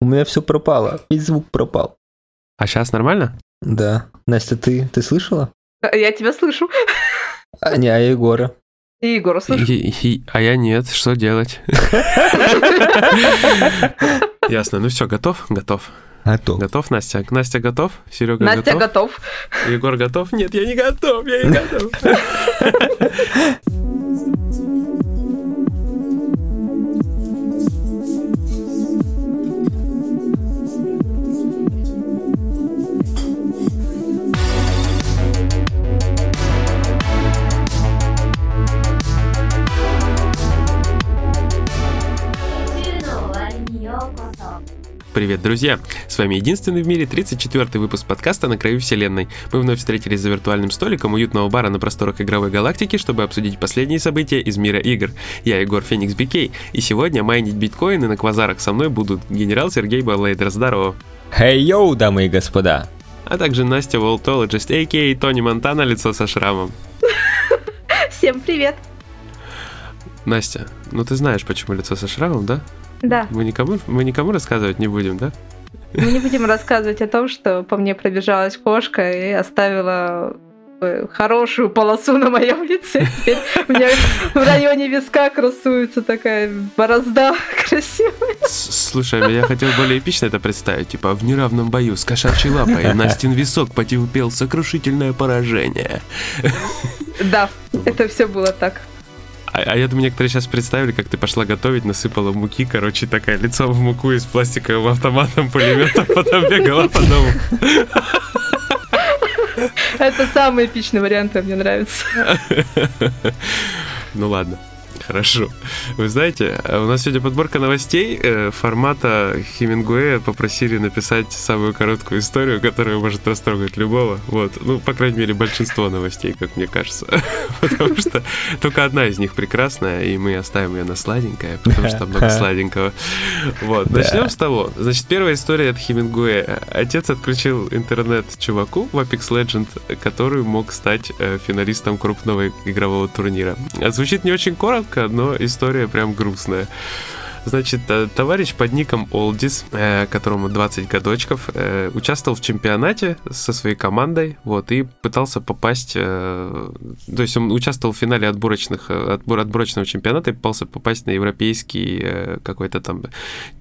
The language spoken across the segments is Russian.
У меня все пропало, весь звук пропал. А сейчас нормально? Да. Настя, ты, ты слышала? Я тебя слышу. А, не, а Егора? И Егора слышу. И- и- а я нет, что делать? Ясно, ну все, готов? Готов. А то. Готов, Настя? Настя готов? Серега Настя готов? готов. Егор готов? Нет, я не готов, я не готов. Привет, друзья! С вами единственный в мире 34-й выпуск подкаста «На краю вселенной». Мы вновь встретились за виртуальным столиком уютного бара на просторах игровой галактики, чтобы обсудить последние события из мира игр. Я Егор Феникс Бикей, и сегодня майнить биткоины на квазарах со мной будут генерал Сергей Баллейдер, здорово! Хей, йоу, дамы и господа. А также Настя Волтологист, а.к.а. Тони Монтана, лицо со шрамом. Всем привет. Настя, ну ты знаешь, почему лицо со шрамом, да? Да, Мы никому, мы никому рассказывать не будем, да? мы не будем рассказывать о том, что по мне пробежалась кошка и оставила э, хорошую полосу на моем лице. Теперь у меня в районе виска красуется такая борозда красивая. Слушай, а я хотел более эпично это представить, типа в неравном бою с кошачьей лапой Настин висок потерпел сокрушительное поражение. Да, это все было так. А, а я думаю, некоторые сейчас представили, как ты пошла готовить, насыпала муки, короче, такая лицом в муку из пластикового автоматом пулемета, потом бегала по дому. Это самый эпичный вариант, мне нравится. Ну ладно. Хорошо. Вы знаете, у нас сегодня подборка новостей э, формата Хемингуэя попросили написать самую короткую историю, которая может растрогать любого. Вот. Ну, по крайней мере, большинство новостей, как мне кажется. Потому что только одна из них прекрасная, и мы оставим ее на сладенькое, потому что много сладенького. Вот. Начнем с того. Значит, первая история от Хемингуэя. Отец отключил интернет чуваку в Apex Legend, который мог стать э, финалистом крупного игрового турнира. Звучит не очень коротко, но история прям грустная. Значит, э, товарищ под ником Олдис, э, которому 20 годочков, э, участвовал в чемпионате со своей командой, вот, и пытался попасть, то есть он участвовал в финале отборочных, отбор, отборочного чемпионата и пытался попасть на европейский какой-то там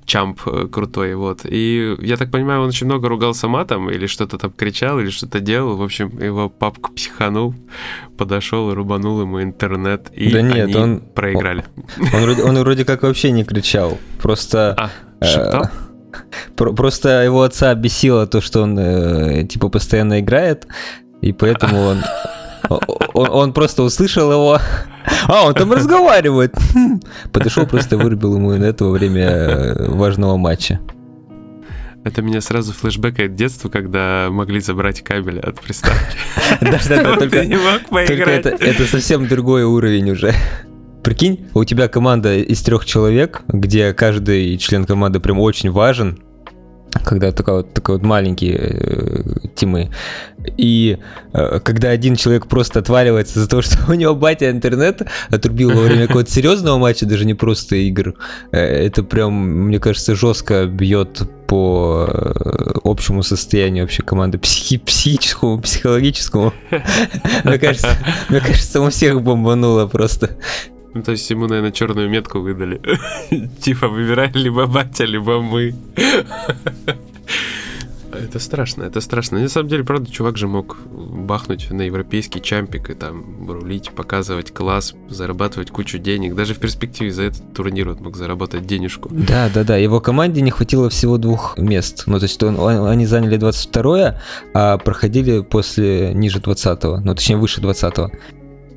чамп крутой, вот. И я так понимаю, он очень много ругался матом, или что-то там кричал, или что-то делал, в общем, его папка психанул, подошел и рубанул ему интернет, и Да нет, они он- проиграли. Он вроде, он вроде как вообще не кричал. Просто... А, э, шептал? просто его отца бесило то, что он э, типа постоянно играет, и поэтому он, он, он просто услышал его. А, он там разговаривает. Подошел, просто вырубил ему это во время э, важного матча. Это меня сразу флешбэкает детство, когда могли забрать кабель от приставки. Чтобы ты только не мог поиграть. это совсем другой уровень уже. Прикинь, у тебя команда из трех человек, где каждый член команды прям очень важен, когда такой вот, такой вот маленькие э, тимы. И э, когда один человек просто отваливается за то, что у него батя интернет отрубил во время какого-то серьезного матча, даже не просто игр, э, это прям, мне кажется, жестко бьет по э, общему состоянию вообще команды психи- психическому, психологическому. Мне кажется, мне кажется, у всех бомбануло просто. Ну, то есть ему, наверное, черную метку выдали. Типа, выбирай либо батя, либо мы. Это страшно, это страшно. На самом деле, правда, чувак же мог бахнуть на европейский чампик и там рулить, показывать класс, зарабатывать кучу денег. Даже в перспективе за этот турнир он мог заработать денежку. Да, да, да. Его команде не хватило всего двух мест. Ну, то есть он- он- они заняли 22 а проходили после ниже 20 Ну, точнее, выше 20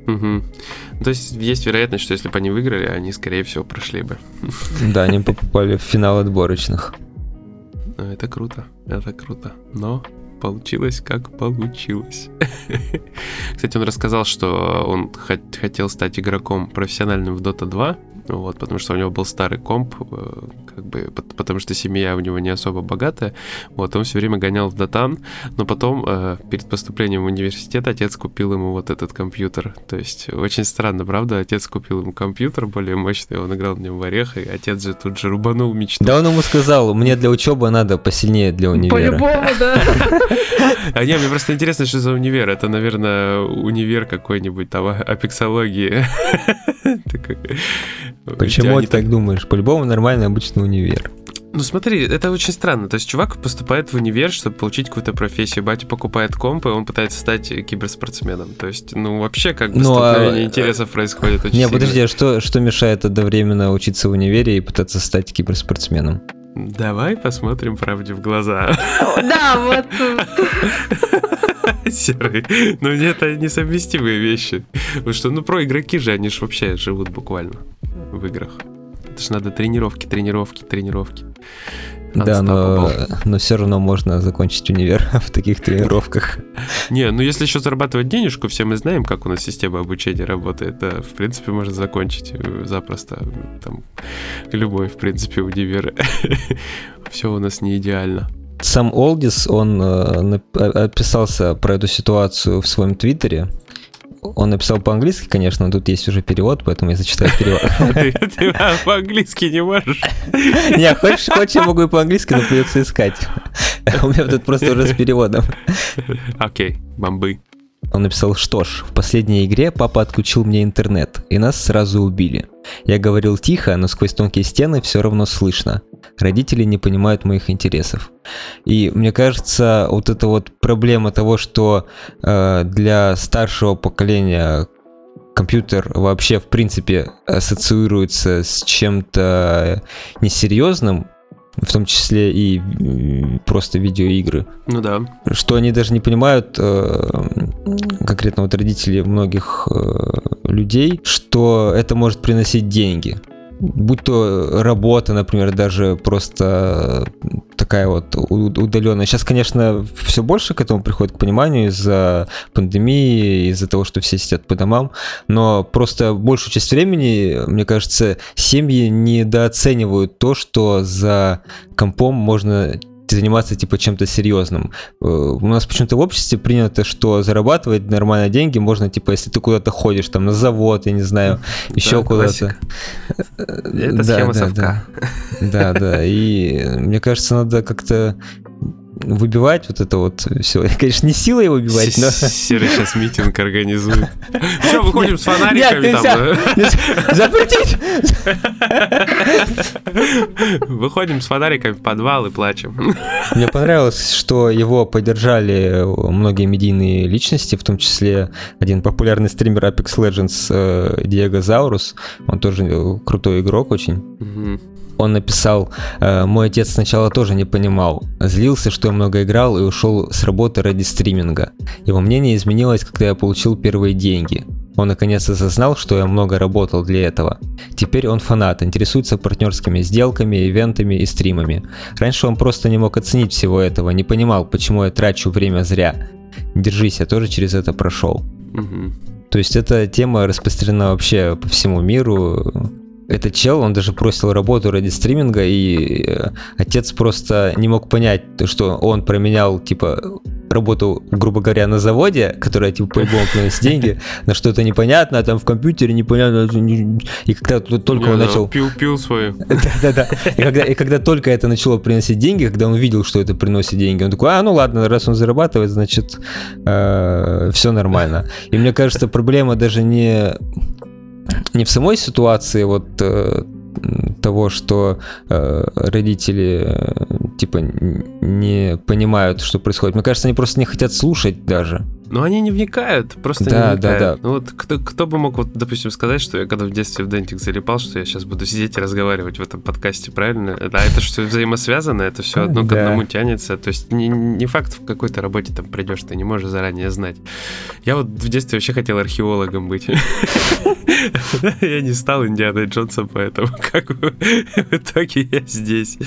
Мгм. То есть есть вероятность, что если бы они выиграли, они, скорее всего, прошли бы. Да, они попали в финал отборочных. Ну, Это круто, это круто. Но получилось, как получилось. Кстати, он рассказал, что он хот- хотел стать игроком профессиональным в Dota 2, вот, потому что у него был старый комп, э, как бы, потому что семья у него не особо богатая, вот, он все время гонял в Датан, но потом, э, перед поступлением в университет, отец купил ему вот этот компьютер, то есть очень странно, правда, отец купил ему компьютер более мощный, он играл на нем в орех, и отец же тут же рубанул мечту. Да он ему сказал, мне для учебы надо посильнее для универа. По-любому, да. А не, мне просто интересно, что за универ, это, наверное, универ какой-нибудь там апексологии. Почему ты так думаешь? По-любому нормальный универ. Ну смотри, это очень странно. То есть чувак поступает в универ, чтобы получить какую-то профессию. Батя покупает комп, и он пытается стать киберспортсменом. То есть, ну вообще как бы ну, столкновение а... интересов происходит очень Не, сильно. подожди, а что, что мешает одновременно учиться в универе и пытаться стать киберспортсменом? Давай посмотрим правде в глаза. Да, вот. Серый. Но ну, это несовместимые вещи. Потому что, ну, про игроки же, они же вообще живут буквально в играх. Это же надо тренировки, тренировки, тренировки. Да, но, но все равно можно закончить универ в таких тренировках. Не, ну если еще зарабатывать денежку, все мы знаем, как у нас система обучения работает. Это, в принципе, можно закончить э, запросто. Там, любой, в принципе, универ. все у нас не идеально. Сам Олдис, он э, описался про эту ситуацию в своем твиттере. Он написал по-английски, конечно, но тут есть уже перевод, поэтому я зачитаю перевод. Ты по-английски не можешь? Не, хочешь, хочешь, я могу и по-английски, но придется искать. У меня тут просто уже с переводом. Окей, бомбы. Он написал, что ж, в последней игре папа отключил мне интернет, и нас сразу убили. Я говорил тихо, но сквозь тонкие стены все равно слышно. Родители не понимают моих интересов. И мне кажется, вот эта вот проблема того, что э, для старшего поколения компьютер вообще в принципе ассоциируется с чем-то несерьезным, в том числе и просто видеоигры. Ну да. Что они даже не понимают, э, конкретно вот родители многих э, людей, что это может приносить деньги будь то работа, например, даже просто такая вот удаленная. Сейчас, конечно, все больше к этому приходит к пониманию из-за пандемии, из-за того, что все сидят по домам, но просто большую часть времени, мне кажется, семьи недооценивают то, что за компом можно заниматься типа чем-то серьезным. Э, у нас почему-то в обществе принято, что зарабатывать нормально деньги можно, типа, если ты куда-то ходишь, там, на завод, я не знаю, еще да, куда-то. Это да, схема да, совка. Да, да, и мне кажется, надо как-то выбивать вот это вот все. Конечно, не силой выбивать, но... Серый сейчас митинг организует. Все, выходим с фонариками там. Запретить! Выходим с фонариками в подвал и плачем. Мне понравилось, что его поддержали многие медийные личности, в том числе один популярный стример Apex Legends э, Диего Заурус. Он тоже крутой игрок очень он написал, «Э, мой отец сначала тоже не понимал, злился, что я много играл и ушел с работы ради стриминга. Его мнение изменилось, когда я получил первые деньги. Он наконец осознал, что я много работал для этого. Теперь он фанат, интересуется партнерскими сделками, ивентами и стримами. Раньше он просто не мог оценить всего этого, не понимал, почему я трачу время зря. Держись, я тоже через это прошел. Угу. То есть эта тема распространена вообще по всему миру этот чел, он даже бросил работу ради стриминга, и э, отец просто не мог понять, что он променял, типа, работу, грубо говоря, на заводе, которая, типа, по-любому приносит деньги, на что-то непонятное, там в компьютере непонятно, и когда только он начал... Пил, пил свою. Да-да-да. И когда, только это начало приносить деньги, когда он увидел, что это приносит деньги, он такой, а, ну ладно, раз он зарабатывает, значит, э, все нормально. И мне кажется, проблема даже не не в самой ситуации вот э, того, что э, родители э, типа не понимают, что происходит. Мне кажется, они просто не хотят слушать даже. Но они не вникают, просто да, не вникают. Да, да. Ну вот кто, кто бы мог, вот, допустим, сказать, что я когда в детстве в Дентик залипал, что я сейчас буду сидеть и разговаривать в этом подкасте, правильно? Да, это что взаимосвязано, это все одно к одному тянется. То есть не, не факт в какой-то работе там придешь, ты не можешь заранее знать. Я вот в детстве вообще хотел археологом быть. Я не стал Индианой Джонсом, поэтому как в итоге я здесь.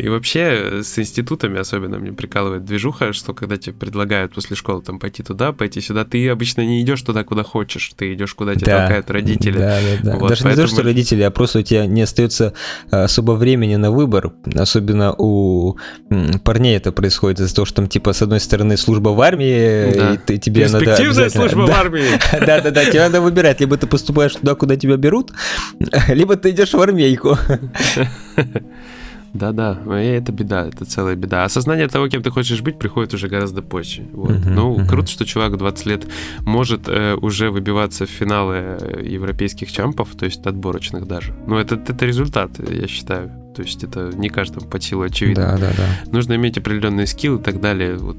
И вообще с институтами особенно мне прикалывает движуха, что когда тебе предлагают после школы там пойти туда, пойти сюда, ты обычно не идешь туда, куда хочешь, ты идешь куда тебя да, толкают родители. Да, да, да. Вот, Даже поэтому... не то, что родители, а просто у тебя не остается а, особо времени на выбор, особенно у парней это происходит из-за того, что там типа с одной стороны служба в армии, да. и ты, тебе надо... Перспективная служба да, в армии! Да-да-да, тебе надо выбирать, либо ты поступаешь туда, куда тебя берут, либо ты идешь в армейку. Да-да, это беда, это целая беда. Осознание того, кем ты хочешь быть, приходит уже гораздо позже. Вот. Uh-huh, ну, uh-huh. круто, что чувак 20 лет может э, уже выбиваться в финалы э, европейских чампов, то есть отборочных даже. Ну, это, это результат, я считаю. То есть это не каждому по силу очевидно. Да, да, да. Нужно иметь определенные скиллы и так далее. Вот.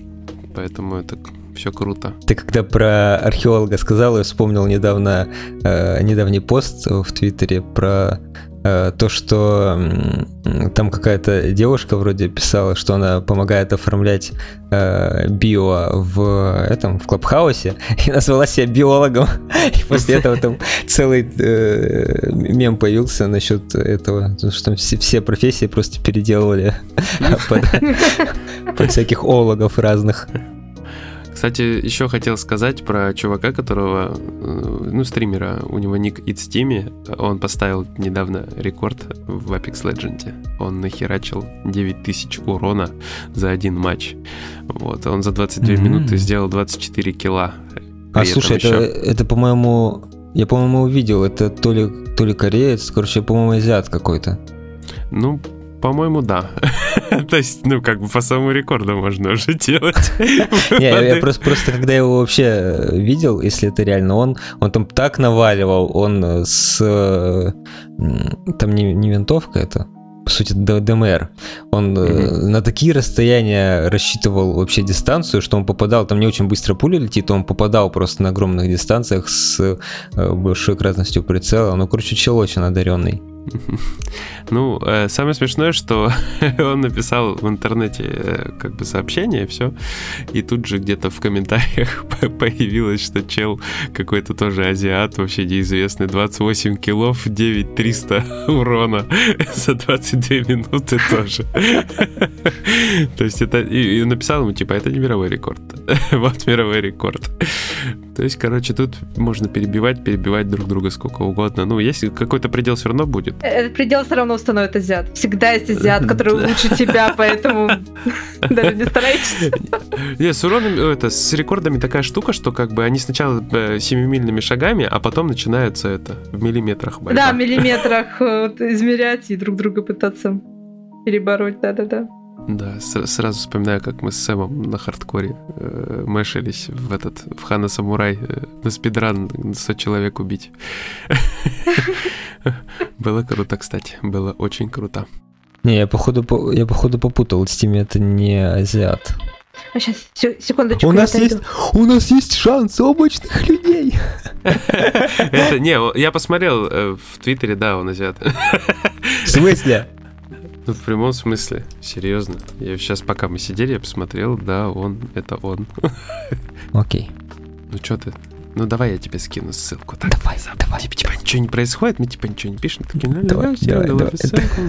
Поэтому это все круто. Ты когда про археолога сказал, я вспомнил недавно э, недавний пост в Твиттере про то, что там какая-то девушка вроде писала, что она помогает оформлять э, био в этом в клабхаусе и назвала себя биологом. И после этого там целый э, мем появился насчет этого, что там все, профессии просто переделывали под всяких ологов разных. Кстати, еще хотел сказать про чувака, которого, э, ну, стримера, у него ник It's Timmy, он поставил недавно рекорд в Apex Legends. Он нахерачил 9000 урона за один матч. Вот, он за 22 mm-hmm. минуты сделал 24 килла. А слушай, еще... это, это, по-моему, я, по-моему, увидел, это то ли, то ли кореец, короче, по-моему, азиат какой-то. Ну, по-моему, да. То есть, ну, как бы по самому рекорду можно уже делать. Не, я просто, просто когда его вообще э, видел, если это реально он, он там так наваливал, он с... Там не, не винтовка это, по сути, ДМР. Он mm-hmm. на такие расстояния рассчитывал вообще дистанцию, что он попадал, там не очень быстро пуля летит, он попадал просто на огромных дистанциях с э, большой кратностью прицела. Ну, короче, чел очень одаренный. Ну, э, самое смешное, что он написал в интернете э, как бы сообщение, все, и тут же где-то в комментариях появилось, что чел какой-то тоже азиат, вообще неизвестный, 28 килов, 9300 урона за 22 минуты тоже. То есть это... И написал ему, типа, это не мировой рекорд. Вот мировой рекорд. То есть, короче, тут можно перебивать, перебивать друг друга сколько угодно. Ну, если какой-то предел все равно будет. Этот предел все равно установит азиат. Всегда есть азиат, который лучше тебя, поэтому даже не старайтесь. Не, с уроном, это, с рекордами такая штука, что как бы они сначала э, семимильными шагами, а потом начинается это в миллиметрах борьба. Да, в миллиметрах измерять и друг друга пытаться перебороть, да-да-да. Да, с- сразу вспоминаю, как мы с Сэмом на хардкоре э, мэшились в этот, в Хана Самурай, э, на спидран 100 человек убить. Было круто, кстати, было очень круто. Не, я походу, я походу попутал, с теми это не азиат. А сейчас, секундочку. У нас есть, у нас есть шанс обычных людей. Это не, я посмотрел э, в Твиттере, да, он азиат. В смысле? Ну, в прямом смысле, серьезно. Я сейчас, пока мы сидели, я посмотрел, да, он, это он. Окей. Ну, что ты? Ну, давай я тебе скину ссылку. Так, давай, сам. давай. Типа, типа, ничего не происходит, мы типа ничего не пишем. Такие, ну, давай, давай, давай, ссылку.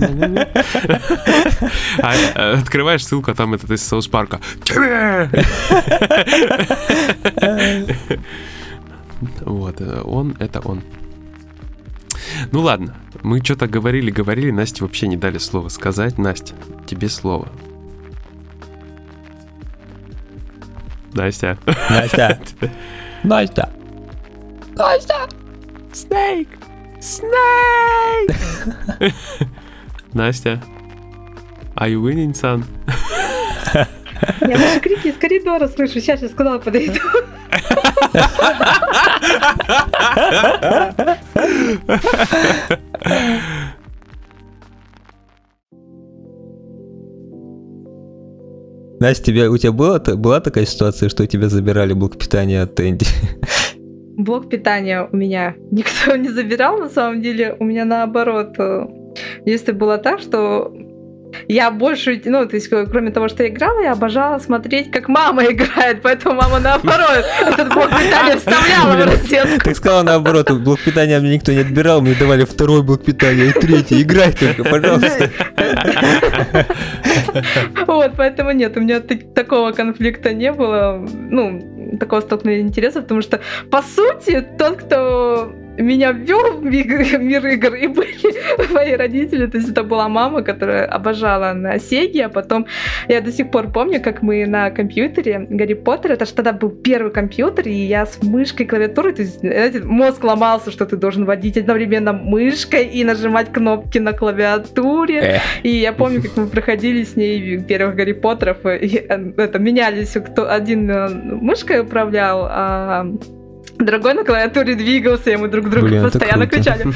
А, а открываешь ссылку, а там этот из Соус Парка. Вот, э, он, это он. Ну ладно, мы что-то говорили, говорили, Насте вообще не дали слова сказать. Настя, тебе слово. Настя. Настя. Настя. Настя. Снейк. Снейк. Настя. Are you winning, son? Я даже крики из коридора слышу. Сейчас я сказала, подойду. Настя, тебя, у тебя была, была такая ситуация, что у тебя забирали блок питания от Энди? Блок питания у меня никто не забирал, на самом деле. У меня наоборот. Если было так, что я больше, ну, то есть, кроме того, что я играла, я обожала смотреть, как мама играет, поэтому мама наоборот этот блок питания вставляла в розетку. Ты сказала наоборот, блок питания мне никто не отбирал, мне давали второй блок питания и третий, играй только, пожалуйста. Вот, поэтому нет, у меня такого конфликта не было, ну, такого столкновения интересов, потому что, по сути, тот, кто меня ввел в мир игр, и были мои родители. То есть это была мама, которая обожала на Сеги, а потом я до сих пор помню, как мы на компьютере Гарри Поттер, это же тогда был первый компьютер, и я с мышкой, клавиатурой, то есть знаете, мозг ломался, что ты должен водить одновременно мышкой и нажимать кнопки на клавиатуре. Эх. И я помню, как мы проходили с ней первых Гарри Поттеров, и э, это менялись, кто один э, мышкой управлял, а Другой на клавиатуре двигался, и мы друг друга Блин, постоянно кричали.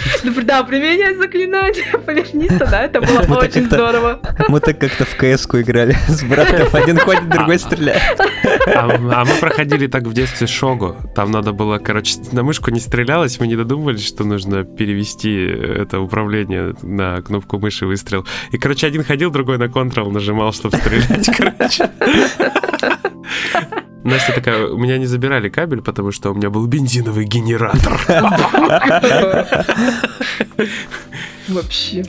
Да, применяй заклинание, повернись да, это было очень здорово. Мы так как-то в кс играли с братом, один ходит, другой стреляет. А, а мы проходили так в детстве Шогу, там надо было, короче, на мышку не стрелялось, мы не додумывались, что нужно перевести это управление на кнопку мыши выстрел. И, короче, один ходил, другой на Ctrl нажимал, чтобы стрелять, короче. Настя такая, у меня не забирали кабель, потому что у меня был бензиновый генератор. Вообще.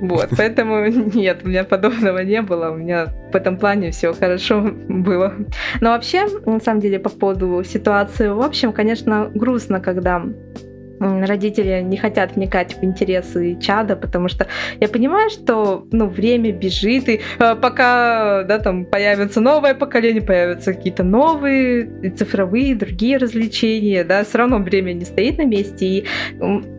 Вот, поэтому нет, у меня подобного не было, у меня в этом плане все хорошо было. Но вообще, на самом деле, по поводу ситуации, в общем, конечно, грустно, когда родители не хотят вникать в интересы чада, потому что я понимаю, что ну, время бежит, и э, пока да, там появится новое поколение, появятся какие-то новые цифровые, другие развлечения, да, все равно время не стоит на месте, и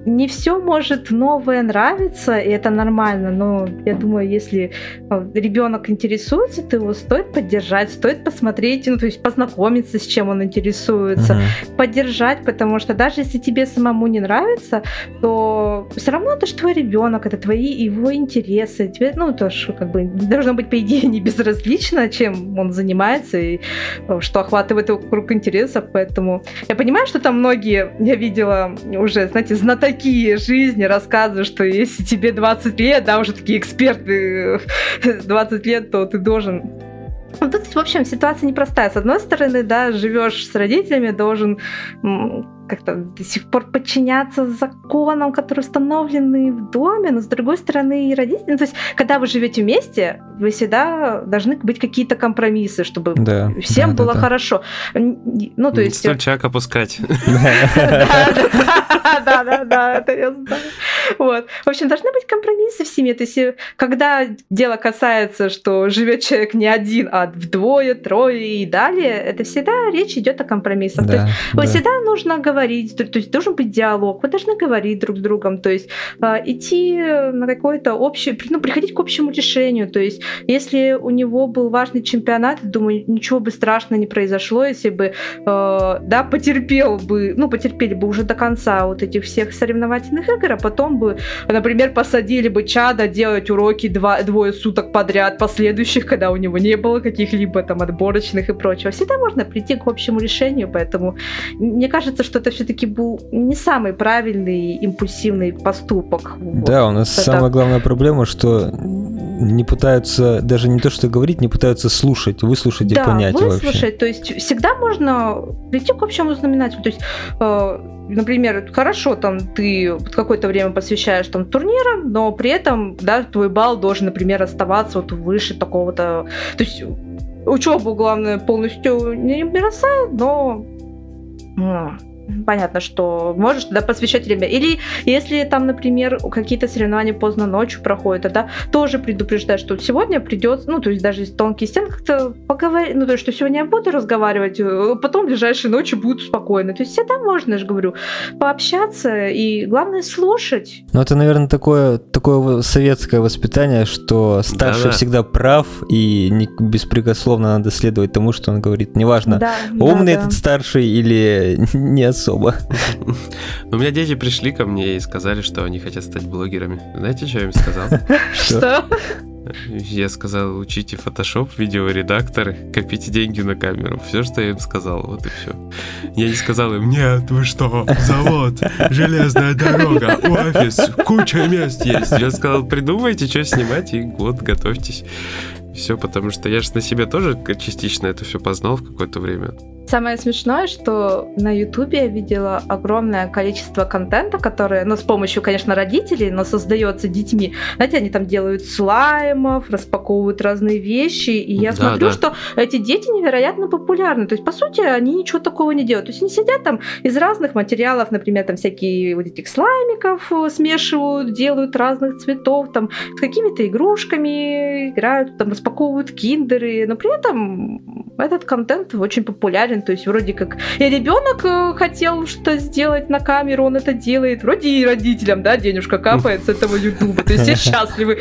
не все может новое нравиться, и это нормально, но я думаю, если э, ребенок интересуется, то его стоит поддержать, стоит посмотреть, ну, то есть познакомиться, с чем он интересуется, uh-huh. поддержать, потому что даже если тебе самому не нравится, то все равно это же твой ребенок, это твои его интересы. Тебе, ну, то что как бы должно быть, по идее, не безразлично, чем он занимается и э, что охватывает его круг интересов. Поэтому я понимаю, что там многие, я видела уже, знаете, знатоки жизни рассказывают, что если тебе 20 лет, да, уже такие эксперты 20 лет, то ты должен ну, тут, в общем, ситуация непростая. С одной стороны, да, живешь с родителями, должен как-то до сих пор подчиняться законам, которые установлены в доме, но с другой стороны и родители. Ну, то есть, когда вы живете вместе, вы всегда должны быть какие-то компромиссы, чтобы да, всем да, было да, хорошо. Ну, то есть... Стульчак опускать. Да, да, да, это я знаю. Вот. В общем, должны быть компромиссы в семье. То есть, э, когда дело касается, что живет человек не один, а вдвое, трое и далее, это всегда речь идет о компромиссах. То есть, всегда нужно говорить говорить, то, есть должен быть диалог, вы должны говорить друг с другом, то есть э, идти на какое-то общее, ну, приходить к общему решению, то есть если у него был важный чемпионат, думаю, ничего бы страшного не произошло, если бы, э, да, потерпел бы, ну, потерпели бы уже до конца вот этих всех соревновательных игр, а потом бы, например, посадили бы Чада делать уроки два, двое суток подряд последующих, когда у него не было каких-либо там отборочных и прочего. Всегда можно прийти к общему решению, поэтому мне кажется, что это все-таки был не самый правильный импульсивный поступок. Да, вот. у нас это... самая главная проблема, что не пытаются даже не то что говорить, не пытаются слушать, выслушать да, и понять выслушать, вообще. То есть всегда можно прийти к общему знаменателю. То есть э, например, хорошо, там ты какое-то время посвящаешь там турнирам, но при этом, да, твой балл должен, например, оставаться вот выше такого-то. То есть учебу, главное, полностью не бросай, но понятно, что можешь туда посвящать время. Или если там, например, какие-то соревнования поздно ночью проходят, тогда тоже предупреждать, что сегодня придется, ну, то есть даже из тонкие стены как-то поговорить, ну, то есть, что сегодня я буду разговаривать, э, потом ближайшие ночи будут спокойно. То есть всегда можно, я же говорю, пообщаться и, главное, слушать. Ну, это, наверное, такое, такое советское воспитание, что старший Да-да. всегда прав, и не, беспрекословно надо следовать тому, что он говорит. Неважно, да, умный да, этот да. старший или не особо. У меня дети пришли ко мне и сказали, что они хотят стать блогерами. Знаете, что я им сказал? Что? Я сказал, учите Photoshop, видеоредактор, копите деньги на камеру. Все, что я им сказал, вот и все. Я не сказал им, нет, вы что, завод, железная дорога, офис, куча мест есть. Я сказал, придумайте, что снимать, и вот, готовьтесь. Все, потому что я же на себе тоже частично это все познал в какое-то время. Самое смешное, что на Ютубе я видела огромное количество контента, которое, ну, с помощью, конечно, родителей, но создается детьми. Знаете, они там делают слаймов, распаковывают разные вещи, и я да, смотрю, да. что эти дети невероятно популярны. То есть, по сути, они ничего такого не делают. То есть, они сидят там из разных материалов, например, там всякие вот этих слаймиков э, смешивают, делают разных цветов, там, с какими-то игрушками играют, там, распаковывают киндеры, но при этом этот контент очень популярен то есть вроде как и ребенок э, хотел что-то сделать на камеру, он это делает. Вроде и родителям, да, денежка капает с этого ютуба. То есть все счастливы.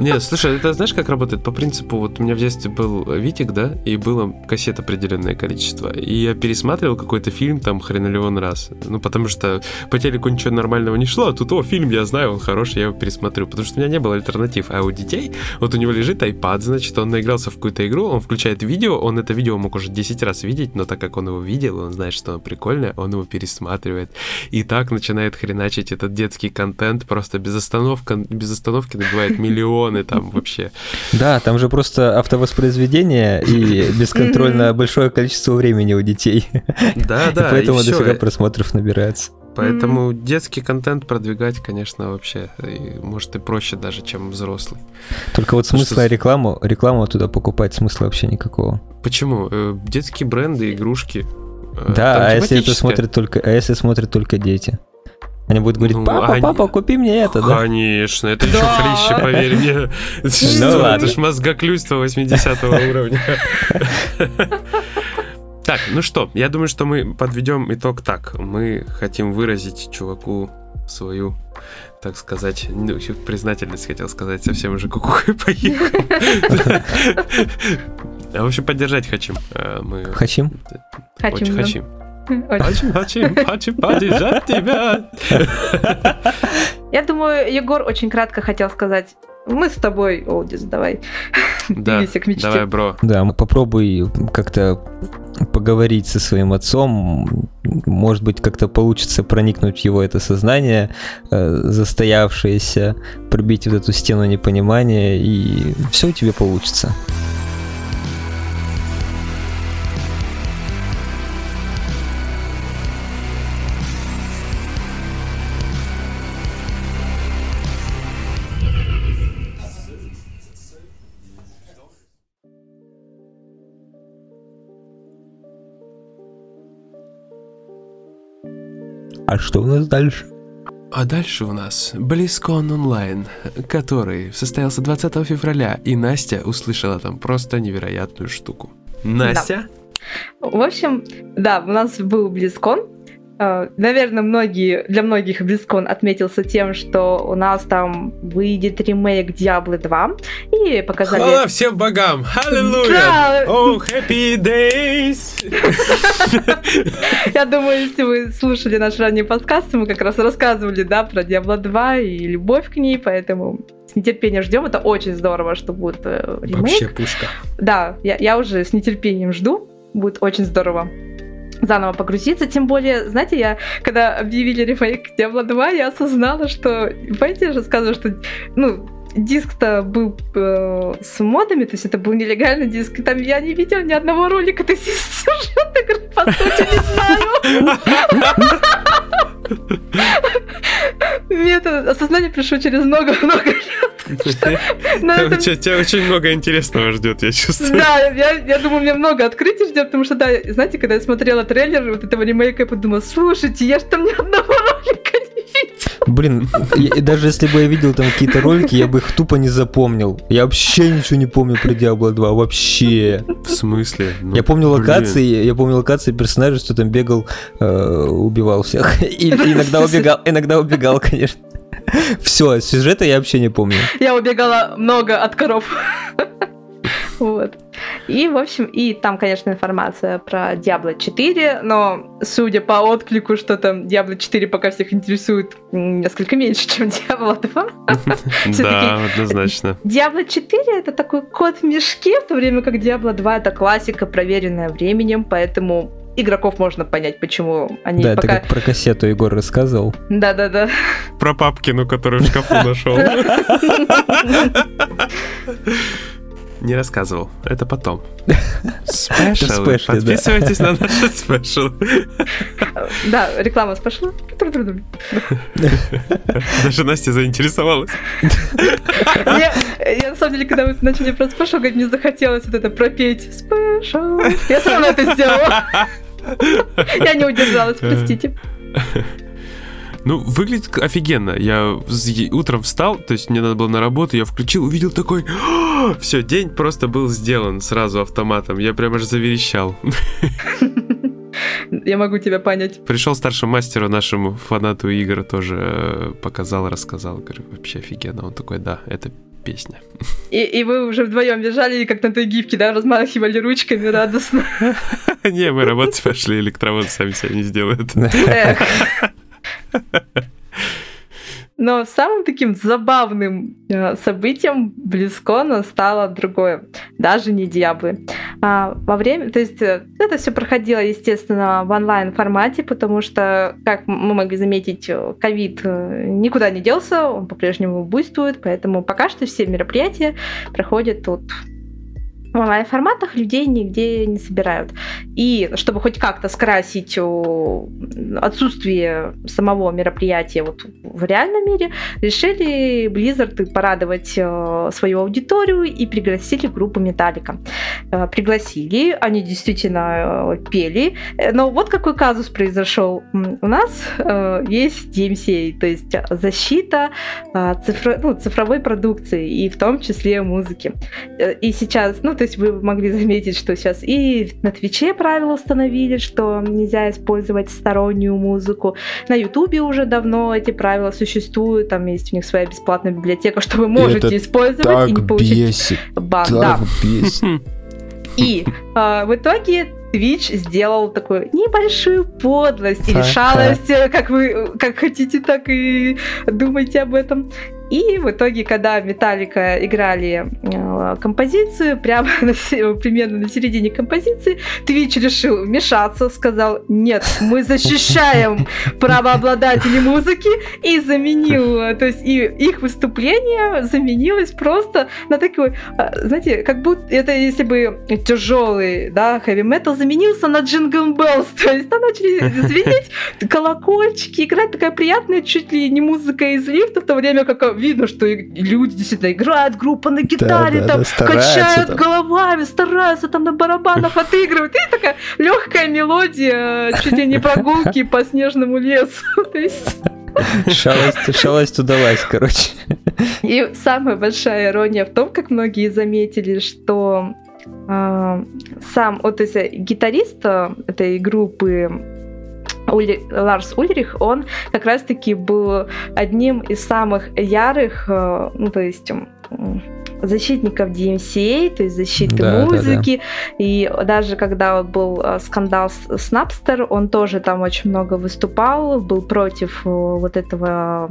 Нет, слушай, это знаешь, как работает? По принципу, вот у меня в детстве был Витик, да, и было кассет определенное количество. И я пересматривал какой-то фильм там хренолеон раз. Ну, потому что по телеку ничего нормального не шло, а тут, о, фильм, я знаю, он хороший, я его пересмотрю. Потому что у меня не было альтернатив. А у детей, вот у него лежит iPad, значит, он наигрался в какую-то игру, он включает видео, он это видео мог уже 10 раз видеть, но так как он его видел, он знает, что оно прикольное, он его пересматривает. И так начинает хреначить этот детский контент, просто без остановки, без остановки набивает миллион миллионы там вообще. Да, там же просто автовоспроизведение и бесконтрольно большое количество времени у детей. Да, да. Поэтому дофига просмотров набирается. Поэтому mm-hmm. детский контент продвигать, конечно, вообще, и, может, и проще даже, чем взрослый. Только вот смысла что... рекламу, рекламу туда покупать смысла вообще никакого. Почему? Э, детские бренды, игрушки. Э, да, а если это смотрят только, а если смотрят только дети? Они будут говорить, ну, папа, они... папа, купи мне это, да? Конечно, это еще хлеще, поверь мне. Ну. Это ж мозгоклюйство 80 уровня. Так, ну что, я думаю, что мы подведем итог так. Мы хотим выразить чуваку свою, так сказать, ну, признательность, хотел сказать, совсем уже кукухой поехал. А в общем, поддержать хотим. А, мы... Хотим? Очень хотим. Очень, очень, очень поддержать тебя. Я думаю, Егор очень кратко хотел сказать. Мы с тобой, Олдис, давай. Да, давай, бро. Да, попробуй как-то поговорить со своим отцом. Может быть, как-то получится проникнуть в его это сознание, э, застоявшееся, пробить вот эту стену непонимания, и все у тебя получится. А что у нас дальше? А дальше у нас BlizzCon онлайн, который состоялся 20 февраля, и Настя услышала там просто невероятную штуку. Настя? Да. В общем, да, у нас был BlizzCon, наверное, многие, для многих BlizzCon отметился тем, что у нас там выйдет ремейк Diablo 2 и показали... Хвала всем богам! Аллилуйя! Да. Oh, happy days! Я думаю, если вы слушали наш ранний подкаст, мы как раз рассказывали, да, про Diablo 2 и любовь к ней, поэтому с нетерпением ждем. Это очень здорово, что будет э, ремейк. Вообще пушка. Да, я, я уже с нетерпением жду. Будет очень здорово заново погрузиться. Тем более, знаете, я, когда объявили ремейк Diablo 2, я осознала, что, помните, я же сказала, что, ну, диск-то был э, с модами, то есть это был нелегальный диск, и там я не видела ни одного ролика, то есть сюжет игры, по сути, не знаю. Мне это осознание пришло через много-много лет. Тебя очень много интересного ждет, я чувствую. Да, я думаю, мне много открытий ждет, потому что, да, знаете, когда я смотрела трейлер вот этого ремейка, я подумала, слушайте, я же там ни одного ролика Блин, даже если бы я видел там какие-то ролики, я бы их тупо не запомнил. Я вообще ничего не помню про Diablo 2, вообще. В смысле? Ну, я помню локации, я помню локации персонажей, что там бегал, э, убивал всех. И иногда убегал, иногда убегал, конечно. Все, сюжета я вообще не помню. Я убегала много от коров. Вот. И, в общем, и там, конечно, информация про Diablo 4, но, судя по отклику, что там Diablo 4 пока всех интересует несколько меньше, чем Diablo 2. Да, однозначно. Diablo 4 это такой кот в мешке, в то время как Diablo 2 это классика, проверенная временем, поэтому игроков можно понять, почему они Да, пока... это как про кассету Егор рассказывал. Да-да-да. Про Папкину, который в шкафу нашел. Не рассказывал. Это потом. Special. да. Подписывайтесь на наши special. Да, реклама special а. Даже Настя заинтересовалась. Я, я, на самом деле, когда вы начали про special, говорить, мне захотелось вот это пропеть special. Я равно это сделала. Я не удержалась, простите. Ну, выглядит офигенно. Я утром встал, то есть мне надо было на работу, я включил, увидел такой... Все, день просто был сделан сразу автоматом. Я прям аж заверещал. Я могу тебя понять. Пришел старшему мастеру, нашему фанату игр, тоже э, показал, рассказал. Говорю, вообще офигенно. Он такой, да, это песня. И, и вы уже вдвоем бежали, как на той гифке, да, размахивали ручками радостно. Не, мы работать пошли, электровоз сами себя не сделают. Но самым таким забавным э, событием близко стало другое, даже не Диаблы. А, во время, то есть э, это все проходило, естественно, в онлайн формате, потому что, как мы могли заметить, э, ковид никуда не делся, он по-прежнему буйствует, поэтому пока что все мероприятия проходят тут в онлайн-форматах людей нигде не собирают. И чтобы хоть как-то скрасить отсутствие самого мероприятия вот в реальном мире, решили Blizzard порадовать свою аудиторию и пригласили группу Металлика. Э, пригласили, они действительно э, пели. Э, Но вот какой казус произошел. У нас есть DMCA, то есть защита цифро- ну, цифровой продукции, и в том числе музыки. И сейчас, ну, то есть вы могли заметить, что сейчас и на Твиче правила установили, что нельзя использовать стороннюю музыку. На Ютубе уже давно эти правила существуют, там есть у них своя бесплатная библиотека, что вы можете это использовать и не получить бесит, бан. Да. бесит. И а, в итоге Twitch сделал такую небольшую подлость или шалость, э, как вы как хотите, так и думайте об этом. И в итоге, когда Металлика играли э, композицию, прямо на примерно на середине композиции, Twitch решил вмешаться, сказал, нет, мы защищаем правообладателей музыки, и заменил, э, то есть и их выступление заменилось просто на такой, э, знаете, как будто это если бы тяжелый, да, хэви метал заменился на Jingle Bells, то есть там начали звенеть колокольчики, играть такая приятная, чуть ли не музыка из лифта, в то время как видно, что люди действительно играют, группа на гитаре, да, там да, качают там. головами, стараются там на барабанах отыгрывают, и такая легкая мелодия, чуть ли не прогулки по снежному лесу, то есть Шалость, шалость удалась, короче. И самая большая ирония в том, как многие заметили, что э, сам вот если гитарист э, этой группы Ули- Ларс Ульрих, он как раз-таки был одним из самых ярых, э, ну то есть защитников DMCA, то есть защиты Да, да, да. музыки. И даже когда вот был э, скандал с, Napster, он тоже там очень много выступал, был против э, вот этого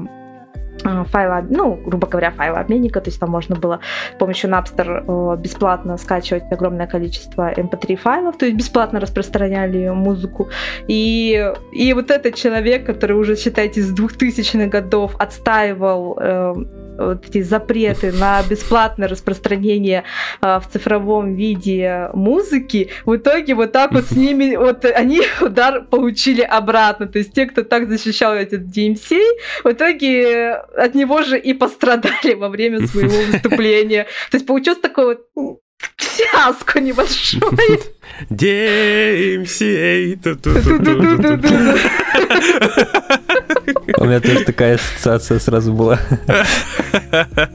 файла, ну, грубо говоря, файла обменника, то есть там можно было с помощью Napster э, бесплатно скачивать огромное количество MP3 файлов, то есть бесплатно распространяли музыку. И, и вот этот человек, который уже, считайте, с 2000-х годов отстаивал э, вот эти запреты на бесплатное распространение э, в цифровом виде музыки, в итоге вот так вот с ними, вот они удар получили обратно. То есть те, кто так защищал этот DMC, в итоге от него же и пострадали во время своего выступления. То есть получилось такое вот фиаско небольшое. DMCA. У меня тоже такая ассоциация сразу была.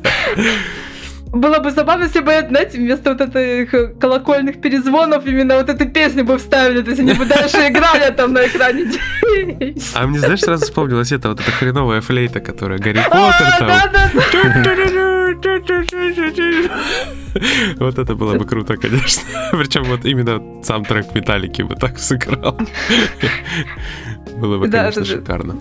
Было бы забавно, если бы, знаете, вместо вот этих э, колокольных перезвонов именно вот эту песню бы вставили, то есть они бы дальше играли там на экране. А мне, знаешь, сразу вспомнилась это вот эта хреновая флейта, которая Гарри А, Поттер там. Вот это было бы круто, конечно. Причем вот именно сам трек Металлики бы так сыграл. Было бы, Да, конечно, да, шикарно.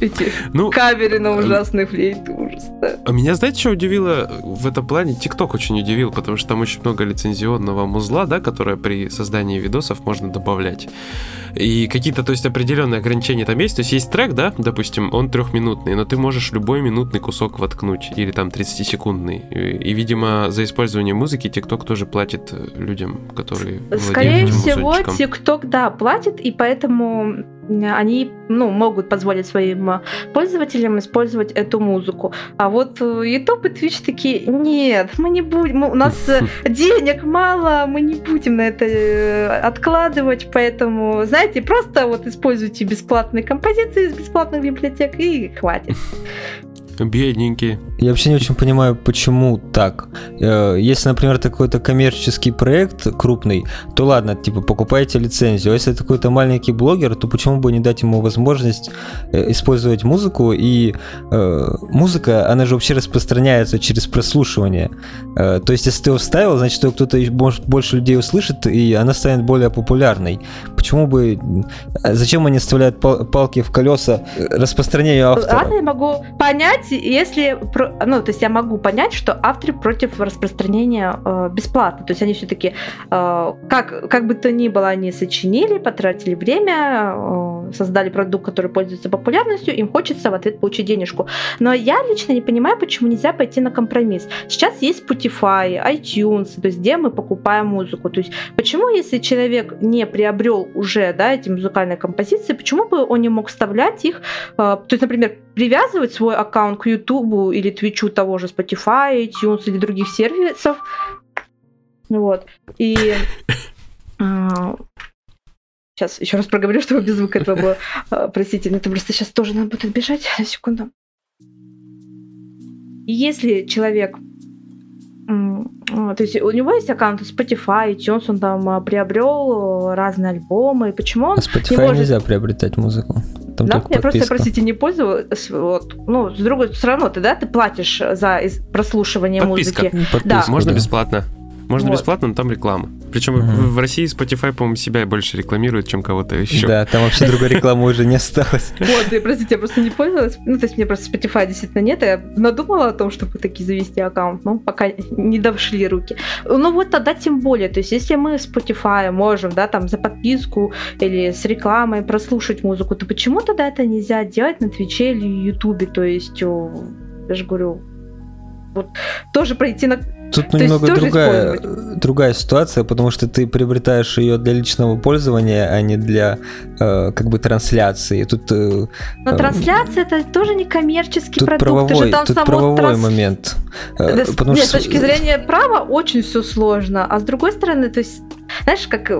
Эти Ну, каверы на ужасные флейты, ужас. да. А меня, знаете, что удивило в этом плане? ТикТок очень удивил, потому что там очень много лицензионного музла, да, которое при создании видосов можно добавлять. И какие-то, то есть, определенные ограничения там есть. То есть, есть трек, да, допустим, он трехминутный, но ты можешь любой минутный кусок воткнуть, или там 30-секундный. И, и, видимо, за использование музыки ТикТок тоже платит э, людям, которые владеют Скорее всего. TikTok, да, платит, и поэтому они, ну, могут позволить своим э, пользователям использовать эту музыку. А вот э, YouTube и Twitch такие, нет, мы не будем, у нас э, денег мало, мы не будем на это э, откладывать, поэтому, знаете, просто вот используйте бесплатные композиции из бесплатных библиотек и хватит. Бедненькие. Я вообще не очень понимаю, почему так. Э, Если, например, это какой-то коммерческий проект крупный, то ладно, типа покупайте лицензию. А если это какой-то маленький блогер, то почему бы не дать ему возможность э, использовать музыку? И э, музыка, она же вообще распространяется через прослушивание. Э, то есть, если ты его вставил, значит, ее кто-то может больше людей услышит, и она станет более популярной. Почему бы... Зачем они вставляют пал- палки в колеса распространению автора? Ладно, я могу понять, если, ну, то есть я могу понять, что авторы против распространения э, бесплатно. То есть они все-таки, как, как бы то ни было, они сочинили, потратили время, э, создали продукт, который пользуется популярностью, им хочется в ответ получить денежку. Но я лично не понимаю, почему нельзя пойти на компромисс. Сейчас есть Spotify, iTunes, то есть где мы покупаем музыку. То есть почему, если человек не приобрел уже да, эти музыкальные композиции, почему бы он не мог вставлять их э, то есть, например, привязывать свой аккаунт к YouTube или Твичу того же Spotify, iTunes или других сервисов. Вот. И сейчас еще раз проговорю, чтобы без звука этого было. А, Простите, но это просто сейчас тоже надо будет бежать. Секунду. Если человек а, то есть у него есть аккаунт Spotify, iTunes, он там а, приобрел разные альбомы. Почему он На Spotify не может- нельзя приобретать музыку. Там да, я просто, простите, не пользовалась. Вот. Ну, с другой все равно ты, да, ты платишь за прослушивание Подписка. музыки. Подписка, Да. Можно да. бесплатно. Можно Вот. бесплатно, но там реклама. Причем Мгм. в России Spotify, по-моему, себя больше рекламирует, чем кого-то еще. Да, там вообще другой рекламы уже не осталось. Вот, и, простите, я просто не пользовалась. Ну, то есть мне просто Spotify действительно нет. Я надумала о том, чтобы таки завести аккаунт, но пока не дошли руки. Ну вот тогда тем более. То есть если мы с Spotify можем, да, там за подписку или с рекламой прослушать музыку, то почему тогда это нельзя делать на Твиче или Ютубе? То есть, я же говорю, вот тоже пройти на Тут есть немного другая, другая ситуация, потому что ты приобретаешь ее для личного пользования, а не для э, как бы трансляции. Тут, э, Но Э, трансляция это тоже не коммерческий тут продукт. правовой, же там тут правовой транс- момент. Э, Да, с- потому нет, что- с точки зрения права очень все сложно. А с другой стороны, то есть, знаешь, как,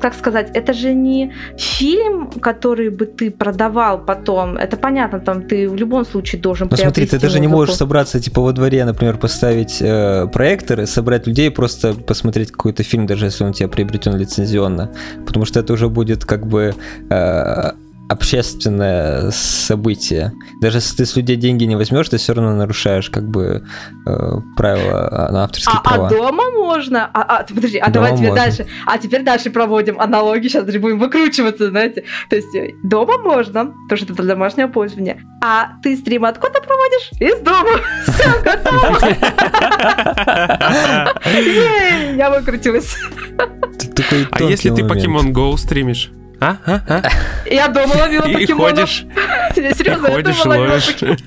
как сказать, это же не фильм, который бы ты продавал потом. Это понятно, там ты в любом случае должен Ну смотри, ты даже не можешь собраться типа во дворе, например, поставить э, проекторы, собрать людей, просто посмотреть какой-то фильм, даже если он у тебя приобретен лицензионно. Потому что это уже будет как бы э, общественное событие. Даже если ты с людей деньги не возьмешь, ты все равно нарушаешь как бы э, правила на авторские А, права. а дома можно? А, а, подожди, а Дома давай теперь можно. дальше. А теперь дальше проводим аналогии, сейчас даже будем выкручиваться, знаете. То есть э, дома можно, потому что это для домашнего пользования. А ты стрим откуда проводишь? Из дома. Все, готово. Ей, Я выкрутилась. А если ты. Pokemon Go стримишь? А? А? А? Я дома ловила И покемонов. ходишь, и Серьезно, я ходишь, дома ловила ловишь. покемонов.